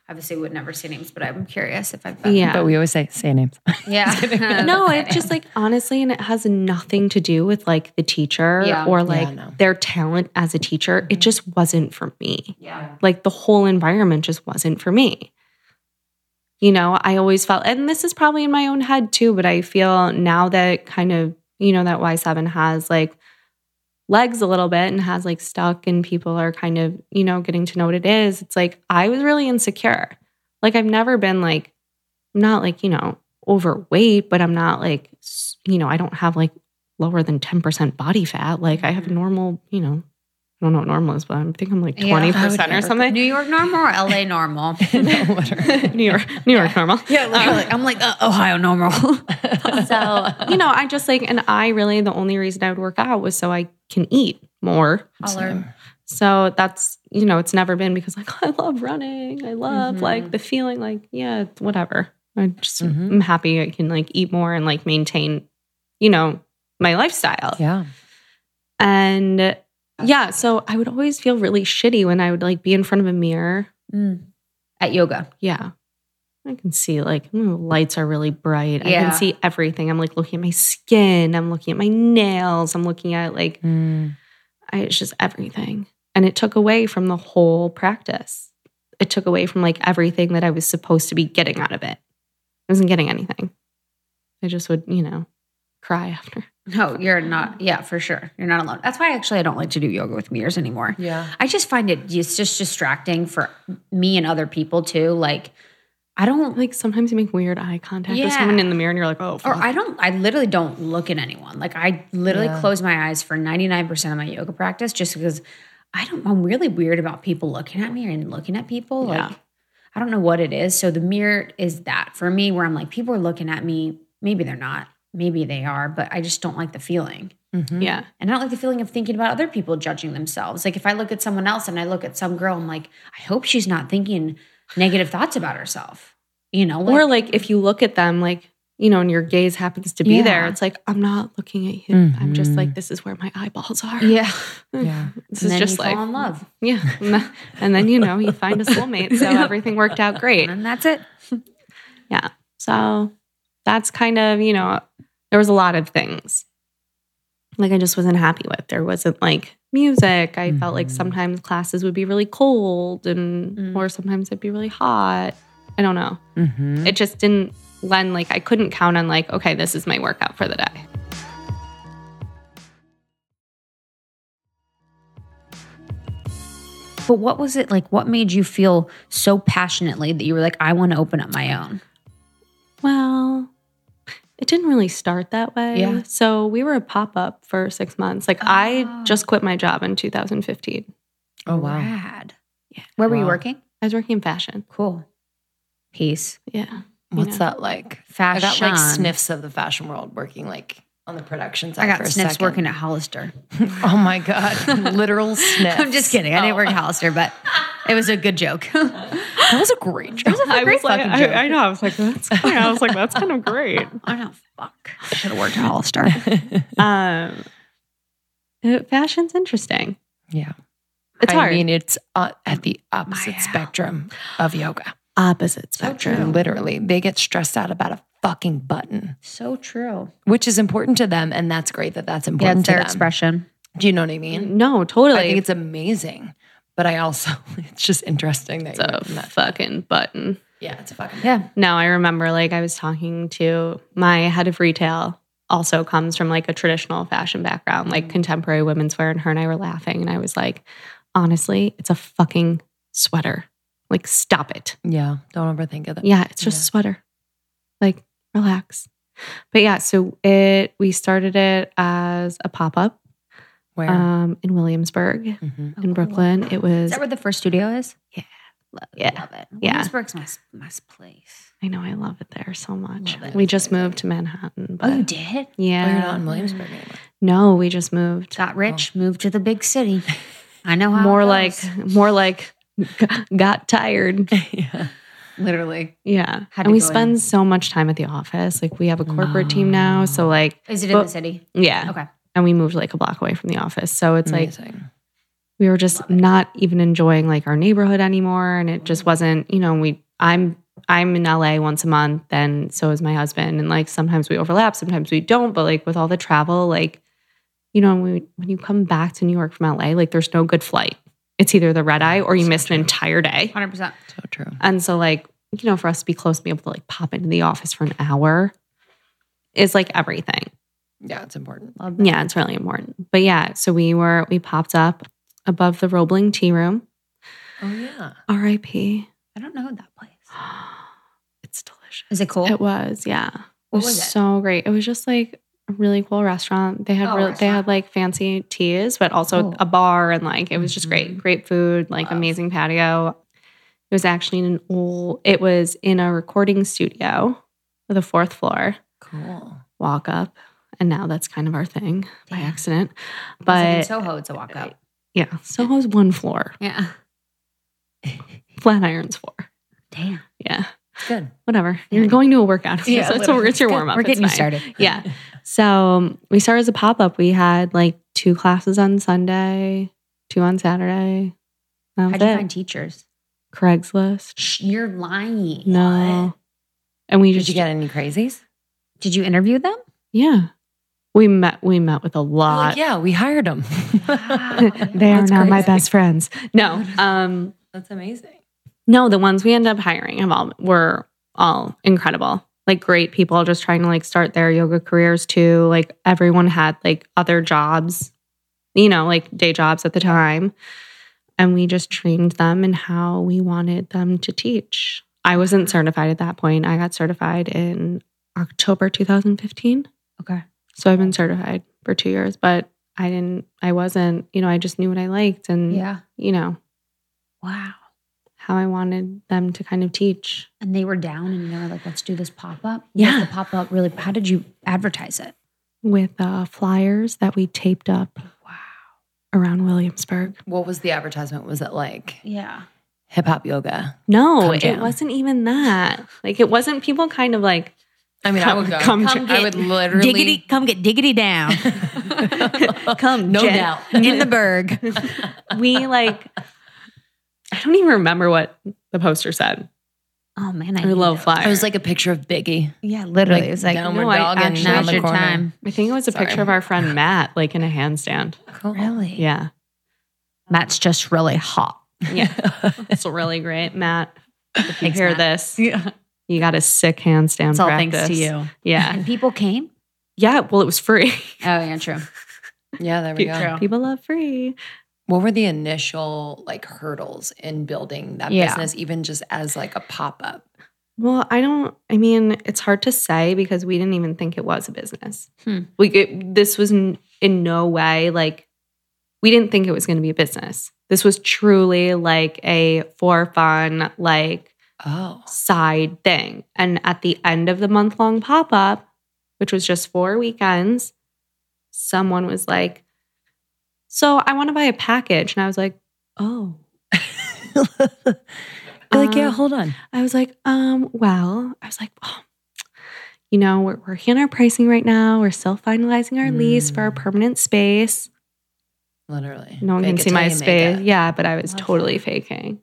Obviously, would never say names, but I'm curious if I've been. Yeah. but we always say say names. Yeah. no, it's just like honestly, and it has nothing to do with like the teacher Yeah. or like no. their talent as a teacher. It just wasn't for me. Yeah. Like the whole environment just wasn't for me. You know, I always felt, and this is probably in my own head too, but I feel now that kind of, you know, that Y7 has like legs a little bit and has like stuck and people are kind of, you know, getting to know what it is. It's like I was really insecure. Like I've never been like, I'm not like, you know, overweight, but I'm not like, you know, I don't have like lower than 10% body fat. Like I have mm-hmm. normal, you know, I don't know what normal is, but I think I'm like Yeah. 20% I or something. New York normal or LA normal? New York, New York normal. yeah, literally. I'm like uh, Ohio normal. So, you know, I just like, and I really, the only reason I would work out was so I can eat more. Holler. So that's, you know, it's never been because like, I love running. I love Mhm. like the feeling like, yeah, whatever. I just, Mhm. I'm happy I can like eat more and like maintain, you know, my lifestyle. Yeah. And yeah, so I would always feel really shitty when I would like be in front of a mirror. Mm. At yoga. Yeah. I can see like lights are really bright. I can see everything. I'm like looking at my skin. I'm looking at my nails. I'm looking at like, Mm. I, it's just everything. And it took away from the whole practice. it took away from like everything that I was supposed to be getting out of it. I wasn't getting anything. I just would, you know, cry after. No, you're not. Yeah, for sure. You're not alone. That's why actually I don't like to do yoga with mirrors anymore. Yeah. I just find it it's just distracting for me and other people too. Like I don't Like sometimes you make weird eye contact Yeah. with someone in the mirror and you're like, oh, or. I don't I literally don't look at anyone. Like I literally Yeah. close my eyes for 99% of my yoga practice just because I don't I'm really weird about people looking at me and looking at people. Like Yeah. I don't know what it is. So the mirror is that for me where I'm like people are looking at me, maybe they're not, maybe they are, but I just don't like the feeling. yeah. And I don't like the feeling of thinking about other people judging themselves. Like if I look at someone else and I look at some girl, I'm like, I hope she's not thinking negative thoughts about herself. You know, or like if you look at them, like, you know, and your gaze happens to be there, it's like, I'm not looking at you. I'm just Mhm. like, this is where my eyeballs are. yeah, Yeah. This and is then just you like, fall in love, yeah. And then- And then, you know, you find a soulmate. So everything worked out great. and that's it. Yeah. So that's kind of, you know, there was a lot of things like I just wasn't happy with. There wasn't like music. I felt like Mhm. sometimes classes would be really cold and Mm. or sometimes it'd be really hot. I don't know. Mm-hmm. It just didn't lend like I couldn't count on like, okay, this is my workout for the day. But what was it like? What made you feel so passionately that you were like, I want to open up my own? Well, it didn't really start that way. Yeah. So we were a pop up for six months. Like Oh. I ah. just quit my job in 2015. Oh wow. Rad. Yeah. Where were you working? I was working in fashion. Cool. Peace. Yeah. What's know. that like? Fashion. I got like sniffs of the fashion world working like on the production side. I got for a sniffs second. working at Hollister. Oh my god, literal sniffs. I'm just kidding. I didn't Oh. work at oh. Hollister, but it was a good joke. That was a great joke. I great was like, fucking I, joke. I know. I was like, that's funny. I was like, that's kind of great. I know. Fuck. I should have worked at Hollister. Um, fashion's interesting. Yeah. It's I hard. I mean, it's uh, at the opposite Wow. spectrum of yoga. Opposite So spectrum. true. Literally, they get stressed out about a fucking button, so true. which is important to them, and that's great that that's important. Yeah, it's to their them. expression. Do you know what I mean? No, totally. I think it's amazing, but I also it's just interesting that it's a that. fucking button. Yeah, it's a fucking Yeah. No, I remember like I was talking to my head of retail. Also comes from like a traditional fashion background, like mm. contemporary women's wear, and her and I were laughing, and I was like, honestly, it's a fucking sweater. Like, stop it. yeah. Don't overthink of it. Yeah, it's just Yeah. a sweater. Like, relax. But yeah, so it we started it as a pop up Where? um, in Williamsburg Mhm. in Brooklyn. It was Is that where the first studio is? Yeah. Love, Yeah. Love it. Yeah. Williamsburg's my, my place. I know I love it there so much. Love it. We just moved to Manhattan. But Oh, you did? Yeah. Oh, you're not in Williamsburg anymore. No, we just moved. Got rich, moved to the big city. I know how. More it like more like got tired. yeah. literally. Yeah. Had and we spend in. so much time at the office. Like we have a corporate team now. So like Is it in But- the city? yeah. Okay. And we moved like a block away from the office. So it's like we were just not even enjoying like our neighborhood anymore and it just wasn't you know we i'm i'm in la once a month and so is my husband and like sometimes we overlap sometimes we don't but like with all the travel like you know when, we, when you come back to new york from la like there's no good flight. It's either the red eye or you So miss an entire day. 100%. so true. and so like you know for us to be close to be able to like pop into the office for an hour is like everything Yeah, it's important. Love that. yeah, it's really important. But yeah, so we were we popped up above the Roebling Tea Room. Oh yeah. R.I.P. I don't know that place. It's delicious. Is it cool? It was, yeah. It was, was it? so great. It was just like a really cool restaurant. They had Oh, real, they had like fancy teas, but also Cool. a bar and like it was just Mhm. great. Great food, like Love. amazing patio. It was actually in an old. It was in a recording studio with a fourth floor. Cool. Walk up, and now that's kind of our thing by accident. It's like in But Soho, it's a walk up. yeah, Soho's one floor. Yeah. Flatiron's floor. Damn. Yeah, It's good. whatever. You're going to a workout. Yeah, so it's, literally. it's your warm up. We're getting you started. Yeah. So um, we started as a pop up. We had like two classes on Sunday, two on Saturday. How'd you find teachers? Craigslist. Shh, You're lying. No. And we Did just you get any crazies? Did you interview them? yeah. We met we met with a lot. yeah, we hired them. they are now my best friends. No. Um That's amazing. No, the ones we end up hiring have all were all incredible. Like great people just trying to like start their yoga careers too. Like everyone had like other jobs, you know, like day jobs at the time. And we just trained them in how we wanted them to teach. I wasn't certified at that point. I got certified in October 2015. Okay. So I've been certified for two years, but I didn't, I wasn't, you know, I just knew what I liked and, Yeah. you know, Wow. how I wanted them to kind of teach. And they were down and they were like, let's do this pop up. Yeah. The pop up really, how did you advertise it? with uh, flyers that we taped up Wow. around Williamsburg. What was the advertisement? Was it like Yeah. hip hop yoga? No, it wasn't even that. Like it wasn't people kind of like I mean, I would go. come Come jam. I would literally Diggity, come get diggity down. come, No Jen, doubt. in the berg. we like I don't even remember what the poster said. Oh man, I Or hate low it. flyer. It was like a picture of Biggie. Yeah, literally. Like, it was like, downward no, I dog and actually- around the corner. time. I think it was a Sorry. picture of our friend Matt, like in a handstand. Cool. really? Yeah. Matt's just really hot. Yeah. it's really great. Matt, if you Thanks, hear Matt. this, Yeah. You got a sick handstand. It's all practice. thanks to you. Yeah. And people came? Yeah. Well, it was free. Oh, yeah, true. Yeah, there we go. People love free. What were the initial like hurdles in building that Yeah. business, even just as like a pop up? Well, I don't. I mean, it's hard to say because we didn't even think it was a business. Hmm. We it, this was in, in no way like we didn't think it was going to be a business. This was truly like a for fun, like Oh, side thing. And at the end of the month long pop up, which was just four weekends, someone was like, "So I want to buy a package," and I was like, "Oh." like yeah, Uh, hold on. I was like, um, well, I was like, oh, you know, we're working on our pricing right now. We're still finalizing our lease for our Mm. permanent space. Literally, No one Fake can see my space. Yeah, but I was Love totally that. faking.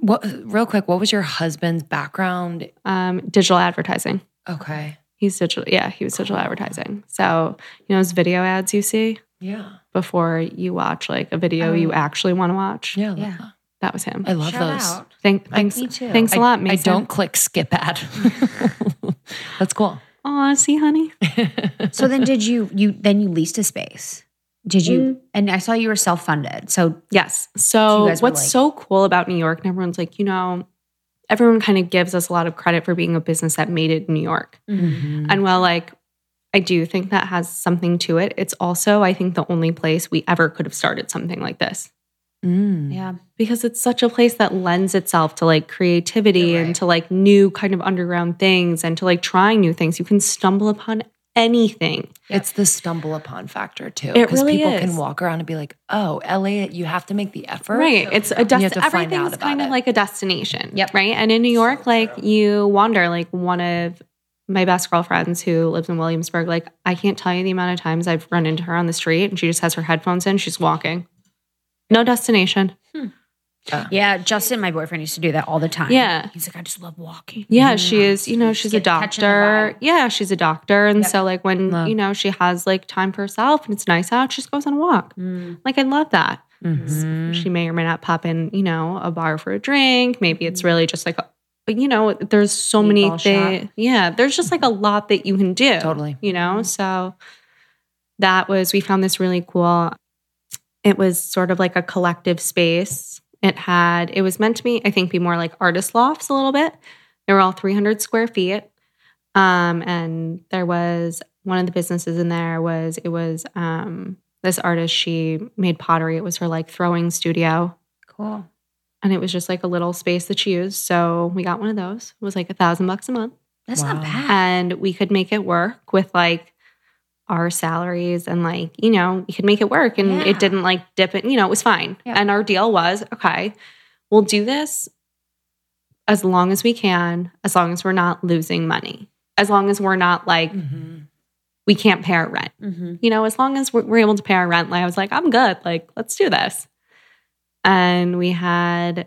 What? Real quick, what was your husband's background? Um, digital advertising. Okay. He's digital. Yeah, he was digital Cool. advertising. So, you know, those video ads you see Yeah. before you watch like a video you Oh. actually want to watch. Yeah. Yeah. that. That was him. I love Shout those. out. Thank, thanks, me too. thanks a I- lot, I Mason. don't click skip ad. That's cool. Aw, see, honey. So then did you you then you leased a space? Did you Mm. and I saw you were self-funded. So Yes. you So guys what's like- so cool about New York, and everyone's like, you know, everyone kind of gives us a lot of credit for being a business that made it in New York. Mhm. And while like I do think that has something to it, it's also I think the only place we ever could have started something like this. Mm. yeah. Because it's such a place that lends itself to like creativity You're and to like new kind of underground things and to like trying new things. You can stumble upon anything. It's the stumble upon factor too. It really people is. can walk around and be like, "Oh, LA, you have to make the effort." Right. It's a You have dest- to find everything's about kind of it. like a destination. Yep. Right. And in New York, like you wander, like one of my best girlfriends who lives in Williamsburg, like I can't tell you the amount of times I've run into her on the street and she just has her headphones in, she's walking. No destination. Hmm. Yeah, Justin, my boyfriend, used to do that all the time. Yeah. He's like, I just love walking. Yeah, she is, you know, she's a get- the doctor. Yeah, she's a doctor. And Yep. so like when, Love. you know, she has like time for herself and it's nice out, she just goes on a walk. Mm. Like I love that. Mhm. She may or may not pop in, you know, a bar for a drink. Maybe it's really just like, a, but you know, there's so many things. Yeah, there's just like a lot that you can do. Totally. You know, so that was, we found this really cool. It was sort of like a collective space. It had, it was meant to be, I think, be more like artist lofts a little bit. They were all 300 square feet. Um, and there was one of the businesses in there was, it was, um, this artist, she made pottery. It was her like throwing studio. Cool. And it was just like a little space that she used. So we got one of those. It was like a thousand bucks a month. That's Wow. not bad. And we could make it work with like our salaries and like, you know, we could make it work. And Yeah. it didn't like dip it, you know, it was fine. Yeah. And our deal was okay, we'll do this as long as we can, as long as we're not losing money, as long as we're not like, Mhm. we can't pay our rent Mm-hmm. you know, as long as we're, we're able to pay our rent, like I was like, I'm good. Like, let's do this. And we had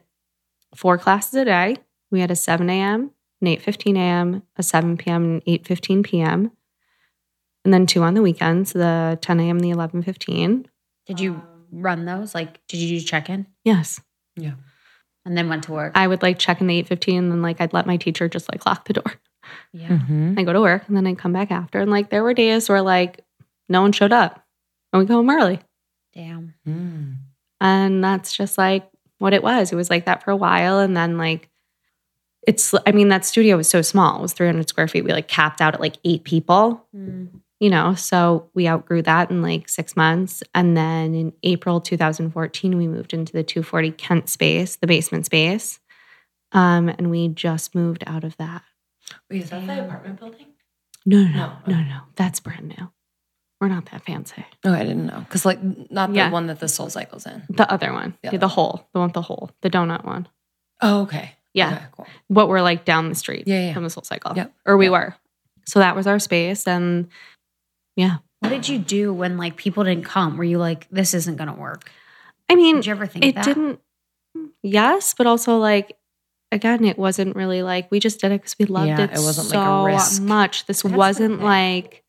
four classes a day. We had a 7 a.m., an 8.15 a.m., a 7 p.m., and 8.15 p.m. And then two on the weekends, the 10 a.m., and the 11.15. Did you run those? Like, did you do check in? Yes. Yeah. And then went to work. I would like check in the 8:15 and then like I'd let my teacher just like lock the door. yeah. Mhm. I go to work and then I'd come back after. And like there were days where like no one showed up. And we go home early. Damn. Mm. And that's just like what it was. It was like that for a while. And then like it's I mean, that studio was so small. It was 300 square feet. We like capped out at like eight people. Mm. You know, so we outgrew that in like six months. And then in April 2014, we moved into the 240 Kent space, the basement space. Um, and we just moved out of that. Wait, is that the apartment building? No, no, No. no, no, no. That's brand new. We're not that fancy. Oh, I didn't know. Because, like, not the Yeah. one that the Soul Cycle's in. The other one, The the, other hole, the one with the hole, the donut one. Oh, okay. Yeah. Okay, cool. What we're like down the street Yeah, yeah. from the Soul Cycle. Yep. Or we Yep. were. So that was our space. And yeah. What did you do when like people didn't come? Were you like, this isn't gonna work? I mean, Did you ever think it that? didn't yes but also like again it wasn't really like we just did it because we loved Yeah, it, it wasn't so like a risk. much this That's wasn't like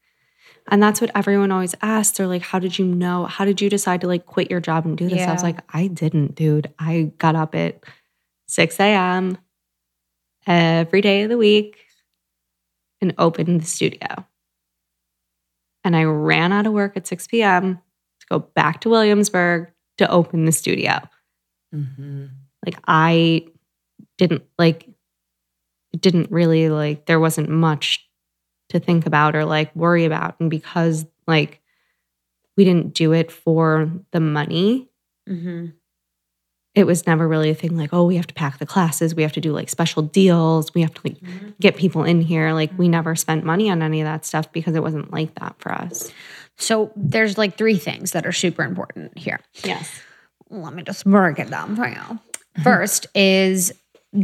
and that's what everyone always asks they're like how did you know how did you decide to like quit your job and do this i was like i didn't dude i got up at 6 a.m every day of the week and opened the studio and i ran out of work at 6 p.m to go back to williamsburg to open the studio. Hmm like i didn't like it didn't really like there wasn't much to think about or like worry about. And because like we didn't do it for the money Mm-hmm. It was never really a thing like oh we have to pack the classes we have to do like special deals we have to like mm-hmm. get people in here. Like we mm-hmm. never spent money on any of that stuff because it wasn't like that for us. So there's like three things that are super important here. yes. Let me just break it down for you. Mm-hmm. First is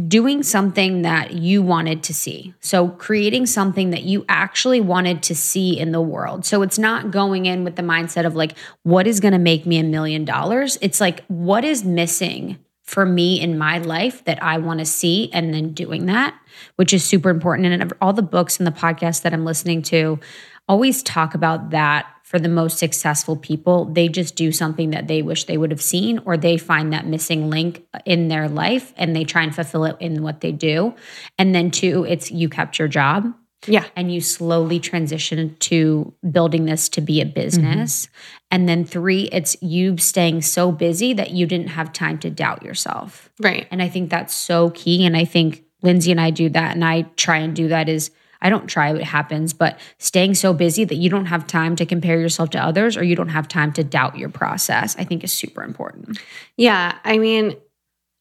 doing something that you wanted to see. So creating something that you actually wanted to see in the world. So it's not going in with the mindset of like, what is going to make me a million dollars? It's like, what is missing for me in my life that I want to see and then doing that, which is super important. And all the books and the podcasts that I'm listening to always talk about that for the most successful people. They just do something that they wish they would have seen, or they find that missing link in their life and they try and fulfill it in what they do. And then, two, it's you kept your job yeah and you slowly transition to building this to be a business. Mm-hmm. And then, three, it's you staying so busy that you didn't have time to doubt yourself. right And I think that's so key. And I think Lindsey and I do that. And I try and do that is I don't try it happens, but staying so busy that you don't have time to compare yourself to others or you don't have time to doubt your process, I think is super important. Yeah, I mean,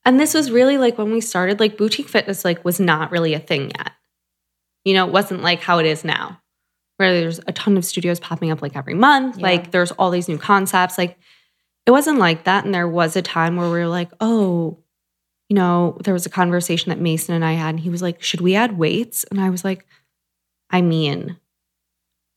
and this was really like when we started, like boutique fitness, like was not really a thing yet. You know, it wasn't like how it is now, where there's a ton of studios popping up like every month. Yeah. Like there's all these new concepts. Like it wasn't like that. And there was a time where we were like, oh, you know, there was a conversation that Mason and I had, and he was like, should we add weights? And I was like, I mean,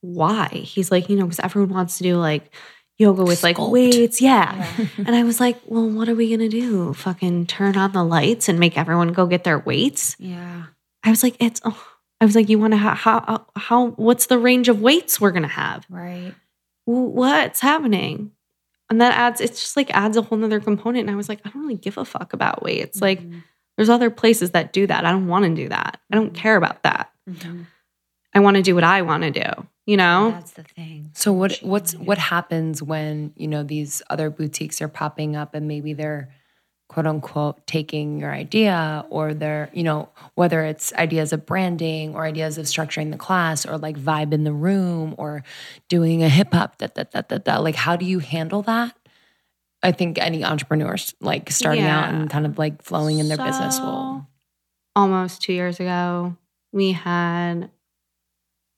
why? He's like, you know, because everyone wants to do like yoga with like Sculpt. weights. Yeah. And I was like, well, what are we going to do? Fucking turn on the lights and make everyone go get their weights? Yeah. I was like, it's, oh. I was like, you want to, ha- how, how, what's the range of weights we're going to have? Right. What's happening? And that adds, it's just like adds a whole nother component. And I was like, I don't really give a fuck about weights. Like, Mhm. there's other places that do that. I don't want to do that. I don't care about that. Mhm. I want to do what I want to do, you know? That's the thing. So what what's what happens when you know these other boutiques are popping up and maybe they're quote unquote taking your idea or they're you know whether it's ideas of branding or ideas of structuring the class or like vibe in the room or doing a hip hop that that that that that like how do you handle that? I think any entrepreneurs like starting out and kind of like flowing in their business will. Almost two years ago, we had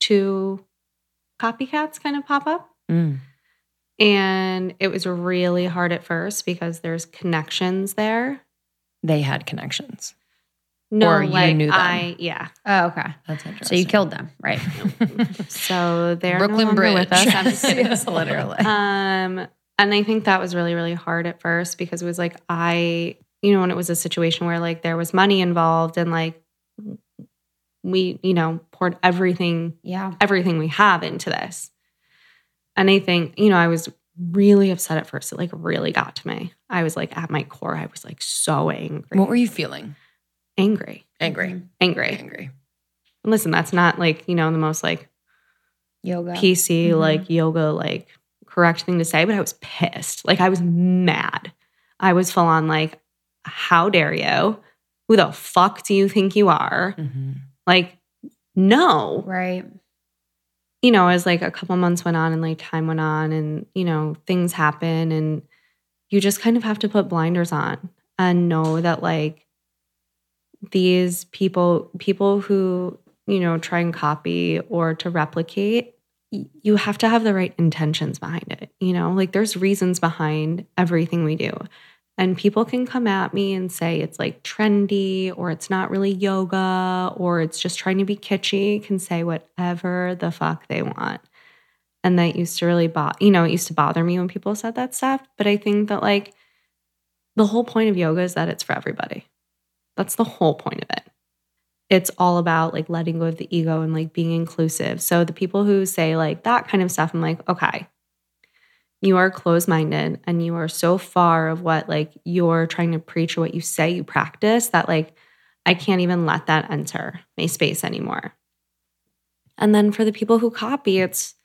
two copycats kind of pop up. Mm. And it was really hard at first because there's connections there. They had connections. No, Or you knew them. I, yeah. Oh, okay. That's interesting. So you killed them, right? So they're Brooklyn no Bridge. with us. I'm just kidding. Yes, literally. Um, and I think that was really, really hard at first because it was like I, you know, when it was a situation where like there was money involved and like we, you know, poured everything Yeah. everything we have into this. And I think, you know, I was really upset at first. It like really got to me. I was like at my core, I was like so angry. What were you feeling? angry? Angry. Angry. Angry. And listen, that's not like, you know, the most like Yoga. PC, Mhm. like yoga, like correct thing to say, but I was pissed. Like I was mad. I was full on like, how dare you? Who the fuck do you think you are? Mhm. Like, no. Right. You know, as like a couple months went on and like time went on and, you know, things happen and you just kind of have to put blinders on and know that like these people, people who, you know, try and copy or to replicate, you have to have the right intentions behind it. You know, like there's reasons behind everything we do. And people can come at me and say it's like trendy or it's not really yoga or it's just trying to be kitschy, can say whatever the fuck they want. And that used to really bother, you know, it used to bother me when people said that stuff. But I think that like the whole point of yoga is that it's for everybody. That's the whole point of it. It's all about like letting go of the ego and like being inclusive. So the people who say like that kind of stuff, I'm like, okay, you are closed minded and you are so far of what like you're trying to preach or what you say you practice that like I can't even let that enter my space anymore. And then for the people who copy, it's,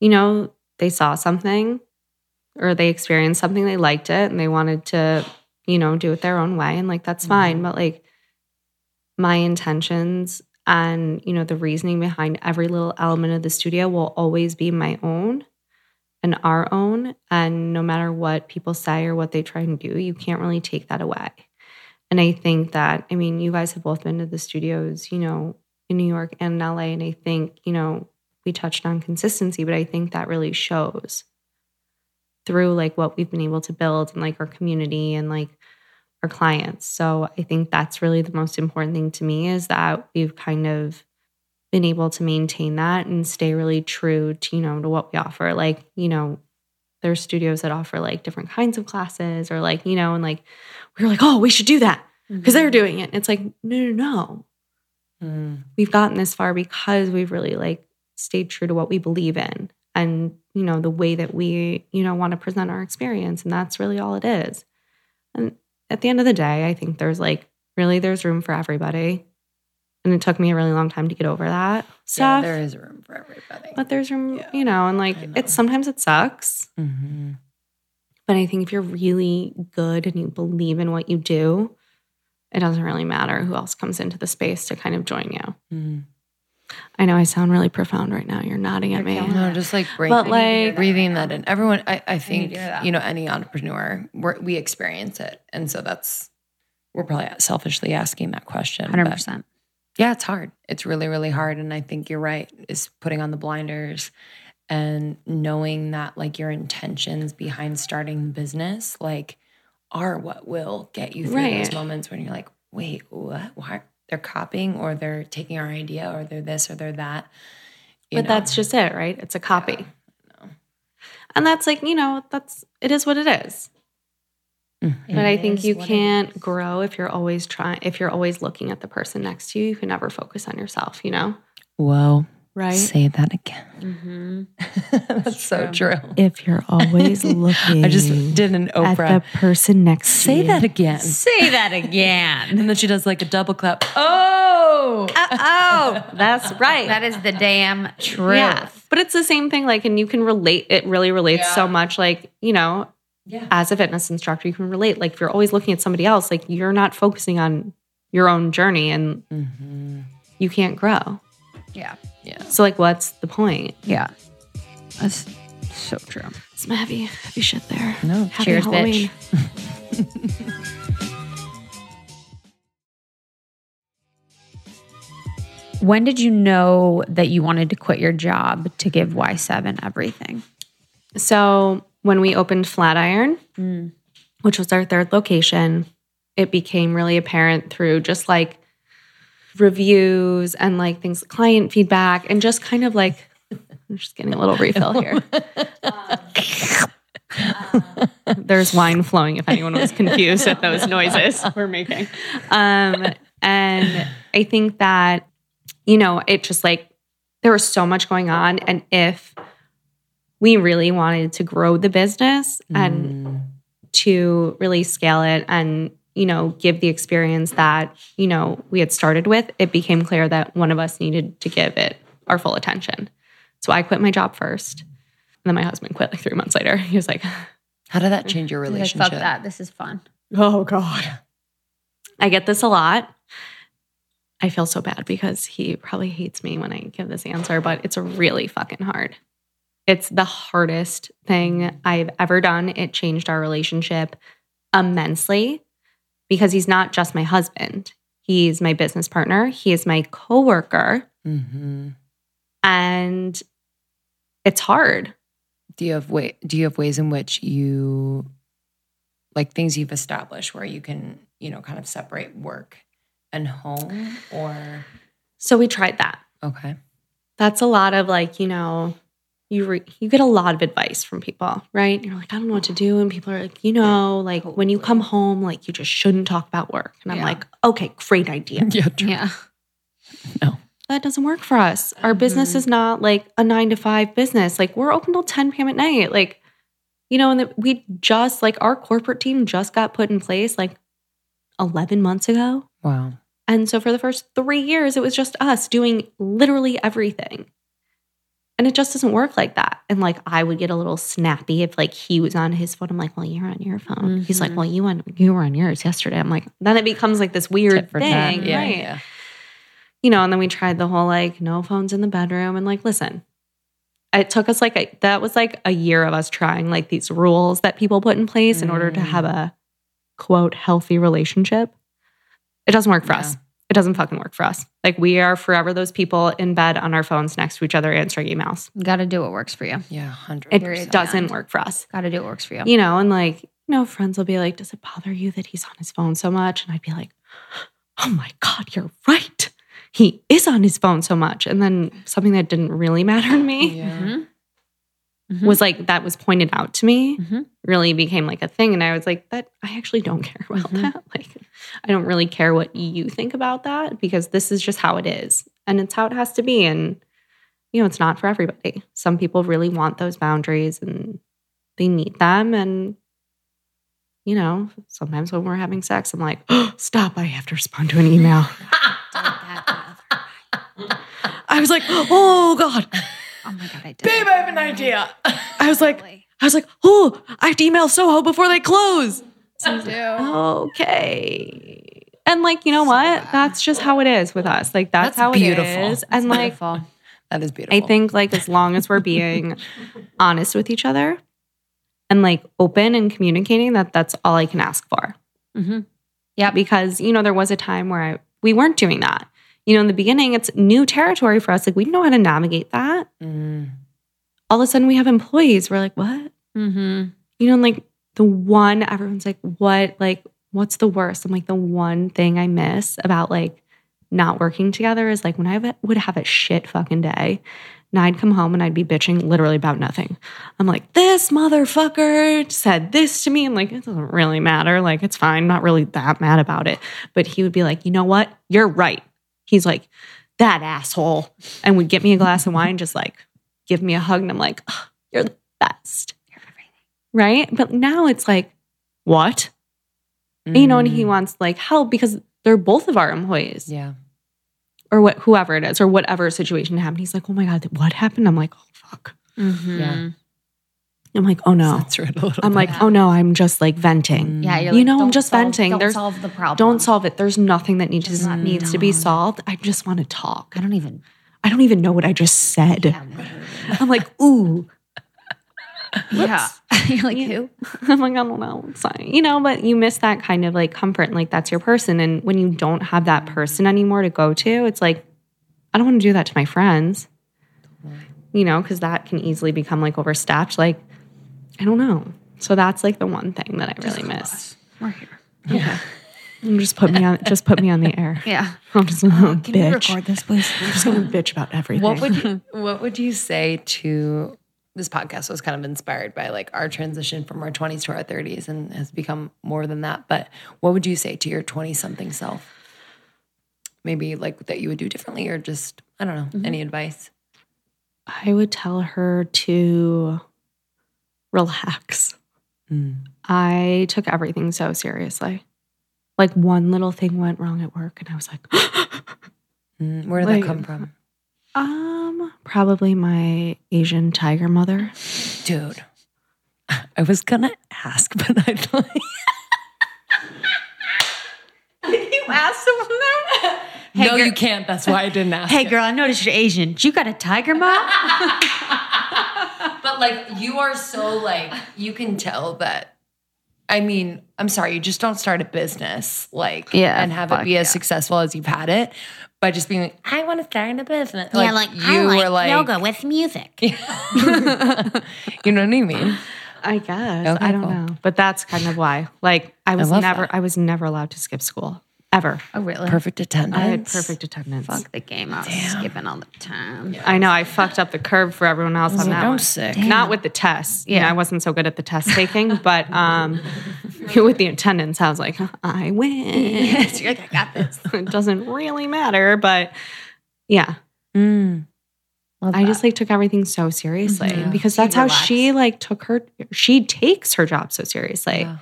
you know, they saw something or they experienced something, they liked it and they wanted to, you know, do it their own way. And like, that's mm-hmm. fine. But like, my intentions and, you know, the reasoning behind every little element of the studio will always be my own and our own. And no matter what people say or what they try and do, you can't really take that away. And I think that, I mean, you guys have both been to the studios, you know, in New York and LA. And I think, you know, we touched on consistency, but I think that really shows through like what we've been able to build and like our community and like our clients. So I think that's really the most important thing to me is that we've kind of been able to maintain that and stay really true to, you know, to what we offer. Like, you know, there's studios that offer like different kinds of classes or like, you know, and like we were like, oh, we should do that because they're doing it. And it's like, no, no, no. Mm. We've gotten this far because we've really like stayed true to what we believe in and, you know, the way that we, you know, want to present our experience. And that's really all it is. And at the end of the day, I think there's like really there's room for everybody. And it took me a really long time to get over that Yeah, stuff. there is room for everybody. but there's room, Yeah, you know, and like I know. it's sometimes it sucks. hmm But I think if you're really good and you believe in what you do, it doesn't really matter who else comes into the space to kind of join you. Mm. I know I sound really profound right now. You're nodding at me. No, just like breathing, But, like- breathing that in. Everyone, I, I think that. you know any entrepreneur, we're, we experience it, and so that's we're probably selfishly asking that question. Hundred but percent. Yeah, it's hard. It's really, really hard, and I think you're right. Is putting on the blinders and knowing that like your intentions behind starting the business like are what will get you through those moments when you're like, wait, what? Why they're copying or they're taking our idea or they're this or they're that. You but know? that's just it, right? It's a copy. Yeah, no. And that's like, you know, that's it is what it is. But I think you can't grow if you're always trying if you're always looking at the person next to you. You can never focus on yourself, you know? Whoa. Right? Say that again. Mm-hmm. That's so true. If you're always looking I just did an Oprah. at Oprah. the person next Say to you. that again. Say that again. And then she does like a double clap. Oh. oh, that's right. that is the damn truth. Yeah. But it's the same thing. Like, and you can relate, it really relates so much. Like, you know, Yeah. as a fitness instructor, you can relate. Like, if you're always looking at somebody else, like, you're not focusing on your own journey and Mm-hmm. you can't grow. Yeah. Yeah. So, like, what's the point? Yeah. That's so true. Some heavy, heavy shit there. No. Happy Cheers, Halloween. When did you know that you wanted to quit your job to give Y7 everything? So, when we opened Flatiron, Mm. which was our third location, it became really apparent through just like reviews and like things, client feedback, and just kind of like, I'm just getting a little refill here. There's wine flowing if anyone was confused at those noises we're making. Um, and I think that, you know, it just like, there was so much going on. And if we really wanted to grow the business and Mm. to really scale it and you know give the experience that you know we had started with it became clear that one of us needed to give it our full attention so i quit my job first and then my husband quit like three months later he was like How did that change your Like, relationship? fuck that. This is fun. oh god i get this a lot i feel so bad because he probably hates me when i give this answer but it's really fucking hard it's the hardest thing i've ever done. It changed our relationship immensely because he's not just my husband. He's my business partner. He is my coworker. Hmm and it's hard. Do you have way? Do you have ways in which you, like things you've established where you can, you know, kind of separate work and home? Or? So we tried that. Okay, that's a lot of like you know you re- you get a lot of advice from people right? You're like i don't know what to do and people are like you know like when you come home like you just shouldn't talk about work. And i'm Yeah. like okay great idea. Yeah, true. Yeah. no, that doesn't work for us. Our business mm-hmm. is not like a nine to five business. Like we're open till 10 p.m at night. Like you know and that we just like our corporate team just got put in place like 11 months ago. Wow, And so for the first three years, it was just us doing literally everything. And it just doesn't work like that. And like I would get a little snappy if like he was on his phone. I'm like, well, you're on your phone. He's like, Mhm. well, you on you were on yours yesterday. I'm like, then it becomes like this weird thing. Yeah, right. yeah. You know, and then we tried the whole like no phones in the bedroom. And like, listen, it took us like a, that was like a year of us trying like these rules that people put in place in order to Mm. have a quote healthy relationship. It doesn't work for Yeah. us. It doesn't fucking work for us. Like we are forever those people in bed on our phones next to each other answering emails. Got to do what works for you. Yeah, hundred. It doesn't work for us. Got to do what works for you. You know, and like, you know, friends will be like, Does it bother you that he's on his phone so much? And I'd be like, Oh my God, you're right. He is on his phone so much. And then something that didn't really matter to me Yeah. Mm-hmm. Mhm. Mhm. was like that was pointed out to me Mhm. really became like a thing. And i was like that i actually don't care about Mhm. that. Like i don't really care what you think about that because this is just how it is. And it's how it has to be. And you know it's not for everybody. Some people really want those boundaries and they need them. And you know sometimes when we're having sex i'm like oh, stop. I have to respond to an email. I was like oh god Oh my god, I did. Babe, I have an idea. i was like I was like, oh, I have to email Soho before they close. Okay. And like, you know what? That's just how it is with us. Like that's, That's how beautiful. it is. And like Beautiful. That is beautiful. I think like as long as we're being honest with each other and like open and communicating that that's all I can ask for. hmm Yeah, because you know there was a time where I, we weren't doing that. You know, in the beginning it's new territory for us. Like we didn't know how to navigate that. Mm. All of a sudden we have employees. We're like, "What?" hmm you know, and, like the one everyone's like, what, like, what's the worst? I'm like, the one thing I miss about like not working together is like when I would have a shit fucking day and I'd come home and I'd be bitching literally about nothing. I'm like, this motherfucker said this to me. I'm like, it doesn't really matter. Like, it's fine. I'm not really that mad about it. But he would be like, you know what? You're right. He's like, that asshole. And would get me a glass of wine, just like give me a hug. And I'm like, "Ugh, you're the best You're everything. right? But now it's like, what? You know, and he Mm. wants like help because they're both of our employees Yeah. or what, whoever it is, or whatever situation happened. He's like, oh my God, what happened? I'm like, oh fuck. hmm Yeah. I'm like, oh no. That's right. I'm like, oh no, I'm just like venting. Yeah, you're You like, know, I'm just solve- venting. Don't There's- solve the problem. Don't solve it. There's nothing that needs to, needs to be solved. I just want to talk. I don't even. I don't even know what I just said. Yeah. I'm like, ooh. yeah. you're like Yeah. who? I'm like, I don't know. It's fine. You know, but you miss that kind of like comfort and like that's your person. And when you don't have that person anymore to go to, it's like, I don't want to do that to my friends, you know, because that can easily become like overstepped. Like, I don't know. So that's like the one thing that I really miss. We're here. Yeah. Just put me on just put me on the air. Yeah. I'm just gonna uh, Can you bitch. record this, please? I'm just gonna bitch about everything. What would you what would you say to this podcast was kind of inspired by like our transition from our 20s to our 30s and has become more than that. But what would you say to your 20 something self? Maybe like that you would do differently or just I don't know, mm-hmm. any advice? I would tell her to relax. Mm. I took everything so seriously. Like one little thing went wrong at work, and I was like, Mm. Where did Like- that come from? um, probably my Asian tiger mother. Dude. I was gonna ask, but I thought Did you asked someone that? Hey, No, girl- you can't. That's why I didn't ask. Hey, girl, I noticed you're Asian. You got a tiger mom? But like you are so like you can tell that I mean, I'm sorry, you just don't start a business like Yeah, and have it be as yeah. successful as you've had it by just being like, I want to start a business. yeah, like you I like, yoga with music. you know what I mean? I guess Okay, I don't cool. know, but that's kind of why. Like I was love never, that. I was never allowed to skip school ever. oh, really? Perfect attendance. I had perfect attendance. Fuck the game. I was skipping all the time. I know I fucked up the curve for everyone else on like, that I'm one. sick. Not with the tests. Yeah, Yeah. I wasn't so good at the test taking, but um, with the attendance, I was like, I win. You're like, I got this. it doesn't really matter, but yeah, Mm. I just like took everything so seriously Mhm. because you that's how she like took her. She takes her job so seriously. Yeah.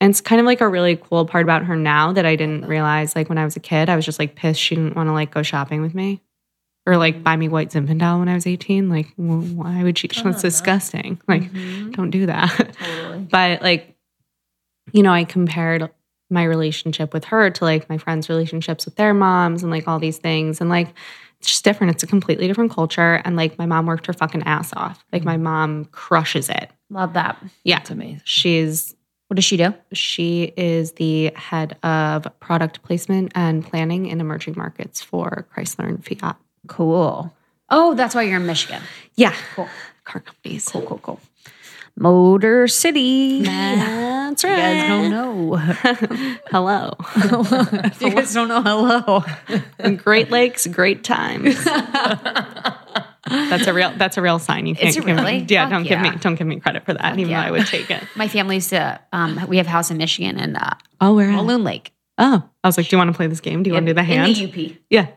And it's kind of like a really cool part about her now that I didn't realize. Like when I was a kid, I was just like pissed she didn't want to like go shopping with me or like buy me white Zinfandel when I was 18. Like, wh- why would she? That's oh, disgusting. Like, mm-hmm. don't do that. but like, you know, I compared my relationship with her to like my friends' relationships with their moms and like all these things. And like, it's just different. It's a completely different culture. And like, my mom worked her fucking ass off. Like, my mm. mom crushes it. Love that. Yeah. That's amazing. She's What does she do? she is the head of product placement and planning in emerging markets for Chrysler and Fiat. Cool. Oh, that's why you're in Michigan. Yeah. Cool. Car companies. Cool, cool, cool. Motor City. That's right. You guys don't know. Hello. you guys don't know hello. great Lakes, great times. That's a real that's a real sign. You can't Is it give really? me yeah, Fuck don't give me don't give me credit for that, even yeah. though I would take it. My family's to um we have a house in Michigan and uh Oh, we're at Walloon Lake. Oh. I was like, Do you want to play this game? Do you want to do the hand? In the UP. yeah.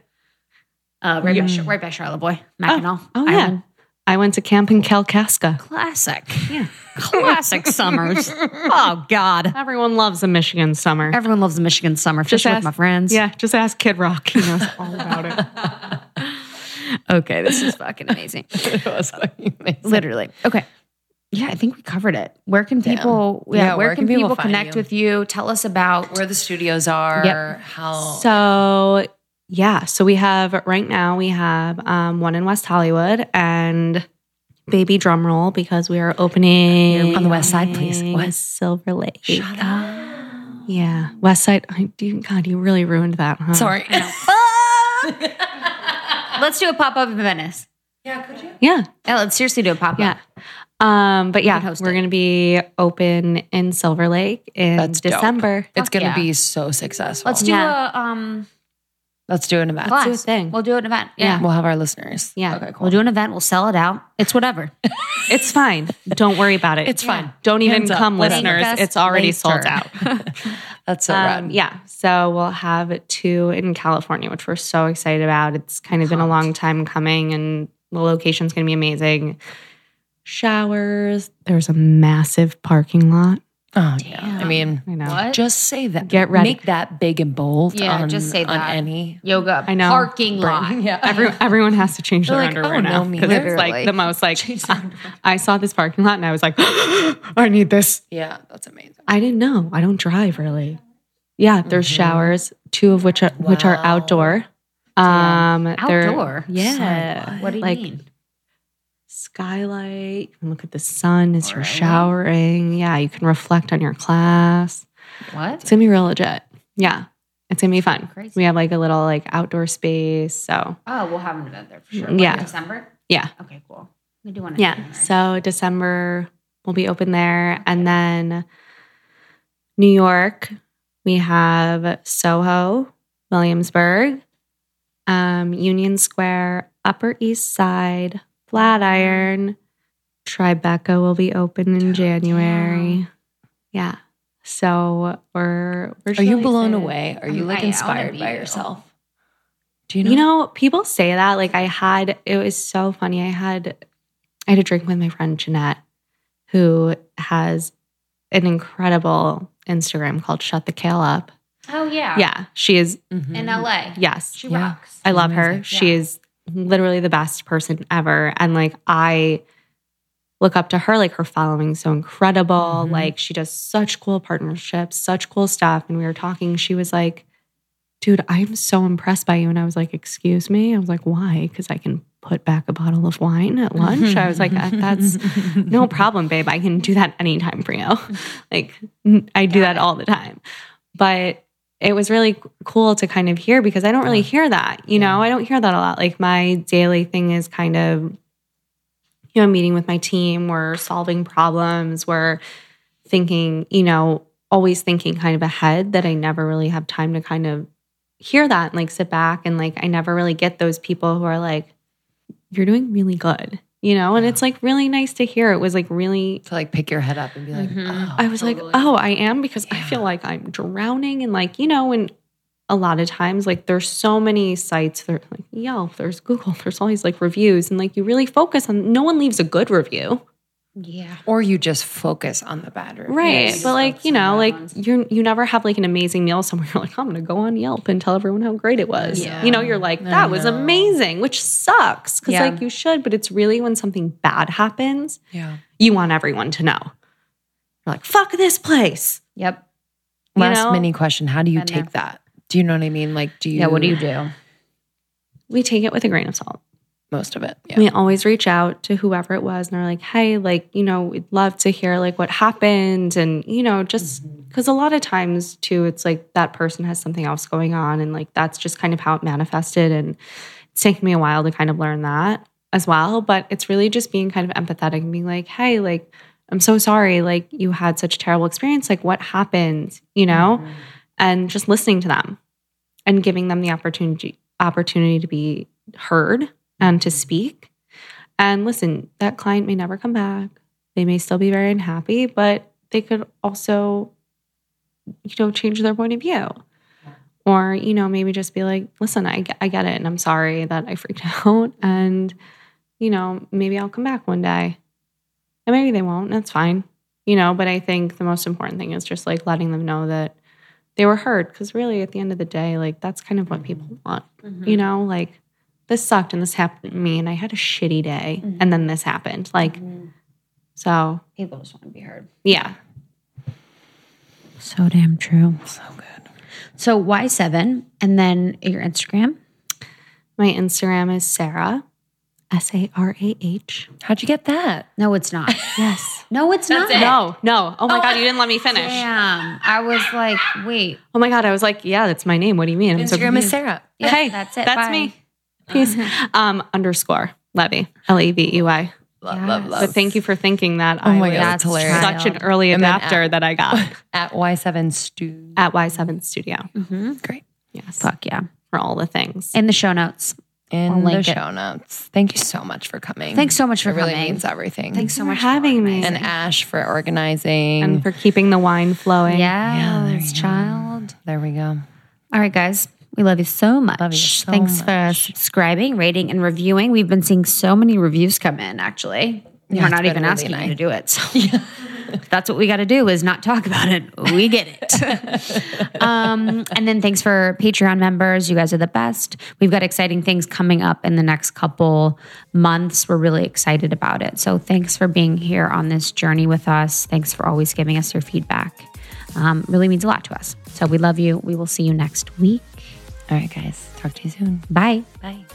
Uh, right, by, Char- right by Charlevoix. Mackinac. Oh yeah. Island. I went to camp in Kalkaska. Classic. Yeah. Classic summers. Oh God. Everyone loves a Michigan summer. Everyone loves a Michigan summer. Fish with my friends. Yeah, just ask Kid Rock. He knows all about it. Okay, this is fucking amazing. It was fucking amazing. Literally. Okay. Yeah, I think we covered it. Where can people yeah, Yeah, where, can, people, find connect you? with you? Tell us about Where the studios are, Yep. how So yeah, so we have right now we have um, one in West Hollywood and baby drum roll because we are opening on the west side, please. What? Silver Lake. Yeah, West Side. I, God, you really ruined that. Huh? Sorry. Let's do a pop up in Venice. yeah, could you? Yeah, Yeah, let's seriously do a pop up. yeah. Um, but yeah, we're gonna be open in Silver Lake in That's dope. December. It's gonna yeah. be so successful. Let's do Yeah. a um let's do an event. class. do a thing. We'll do an event. Yeah. We'll have our listeners. Yeah. Okay, cool. We'll do an event. We'll sell it out. It's whatever. It's fine. Don't worry about it. It's fine. Don't even Hands up. come, Let's listeners. It's already later. sold out. That's so Um, rad. yeah. So we'll have two in California, which we're so excited about. It's kind of been a long time coming, and the location's going to be amazing. Showers. There's a massive parking lot. Oh yeah. I mean, I know. What? just say that. Get ready. Make that big and bold. Yeah, on, just say on that. any. Yoga. I know. Parking lot. Yeah. Every, everyone has to change their like, underwear oh, now no, because it's like the most like I saw this parking lot and I was like, I need this. yeah, that's amazing. I didn't know. I don't drive really. Yeah, there's Mm-hmm. showers, two of which are which are outdoor. Um, they're- Outdoor? yeah. What do you like mean? Skylight. You can look at the sun as you're showering. Yeah, you can reflect on your class. What? It's gonna be real legit. Yeah, it's gonna be fun. Crazy. We have like a little like outdoor space. So Oh, we'll have an event there for sure. Yeah. Like December? yeah, Okay, cool. We do want to yeah. So December we'll be open there, and then New York we have Soho, Williamsburg, um, Union Square, Upper East Side, Flatiron, Tribeca will be open in January. Yeah. So we're we're Are you blown excited. away? Are you like I inspired by you. yourself? Do you know? You know, people say that. Like I had, it was so funny. I had, I had a drink with my friend Jeanette, who has an incredible Instagram called Shut the Kale Up. Oh yeah. Yeah, she is. Mm-hmm. In LA. Yes, She rocks. I love her. She is literally the best person ever. And like, I look up to her, like, her following so incredible. Mm-hmm. Like, she does such cool partnerships, such cool stuff. And we were talking, she was like, dude, I'm so impressed by you. And I was like, excuse me? I was like, why? Because I can put back a bottle of wine at lunch. I was like, "Uh, that's no problem, babe. I can do that anytime for you. like, I do that all the time. But it was really cool to kind of hear because I don't really hear that. You know, I don't hear that a lot. Like, my daily thing is kind of, you know, meeting with my team, we're solving problems, we're thinking, you know, always thinking kind of ahead that I never really have time to kind of hear that and like sit back and like I never really get those people who are like, you're doing really good, you know? And it's like really nice to hear. It was like really, To like pick your head up and be like, mm-hmm. oh, I was like, oh, I am because I feel like I'm drowning and like, you know, and a lot of times like there's so many sites there's like Yelp, there's Google, there's all these like reviews and like you really focus on no one leaves a good review. Yeah. or you just focus on the bad reviews. Right. But like, you know, like you're you never have like an amazing meal somewhere. You're like, I'm gonna go on Yelp and tell everyone how great it was. You know, you're like, that was amazing, which sucks. Cause Yeah. like you should, but it's really when something bad happens, Yeah. you want everyone to know. You're like, fuck this place. Yep. You Last know? mini question. How do you Been take that? Do you know what I mean? Like, do you? Yeah, what do you do? We take it with a grain of salt. Most of it. Yeah. We always reach out to whoever it was and are like, hey, like, you know, we'd love to hear like what happened. And, you know, just mm-hmm. because a lot of times too, it's like that person has something else going on. And like that's just kind of how it manifested. And it's taken me a while to kind of learn that as well. But it's really just being kind of empathetic and being like, hey, like, I'm so sorry. Like, you had such a terrible experience. Like, what happened? You know? Mm-hmm. And just listening to them and giving them the opportunity opportunity to be heard and to speak. And listen, that client may never come back. They may still be very unhappy, but they could also, you know, change their point of view. Or, you know, maybe just be like, listen, I, get- I get it. And I'm sorry that I freaked out. And, you know, maybe I'll come back one day. And maybe they won't. That's fine. You know, but I think the most important thing is just like letting them know that they were heard. Cause really, at the end of the day, like that's kind of what people want. You mm-hmm. know, like this sucked and this happened to me and I had a shitty day mm-hmm. and then this happened. Like, mm-hmm. so People just want to be heard. yeah. So damn true. So good. So Y7? And then your Instagram? My Instagram is Sarah, S A R A H. How'd you get that? No, it's not. Yes. No, it's not. No, no. Oh my oh, God, you didn't let me finish. Damn. I was like, wait. Oh my God, I was like, yeah, that's my name. What do you mean? I'm so Instagram is. Sarah. Yeah, hey, that's it. That's Bye. me. Peace. um, underscore Levey, L E V E Y. Love, love, love. But thank you for thinking that. Oh I my was God, that's hilarious. Such an early adapter at- that I got At Y7 Studio. at Y7 Studio. Great. Yes. Fuck yeah. For all the things. In the show notes. In I'll the link it. show notes. Thank you so much for coming. Thanks so much for It really coming. means everything. Thanks so for much for having me. And Ash for organizing. and for keeping the wine flowing. Yes, child. there we go. All right, guys. We love you so much. Love you so Thanks for subscribing, rating, and reviewing. We've been seeing so many reviews come in, actually. Yeah, We're not even asking you to do it. So that's what we got to do is not talk about it. We get it. um, and then thanks for Patreon members. You guys are the best. We've got exciting things coming up in the next couple months. We're really excited about it. So thanks for being here on this journey with us. Thanks for always giving us your feedback. Um, really means a lot to us. So we love you. We will see you next week. All right, guys. Talk to you soon. Bye. Bye.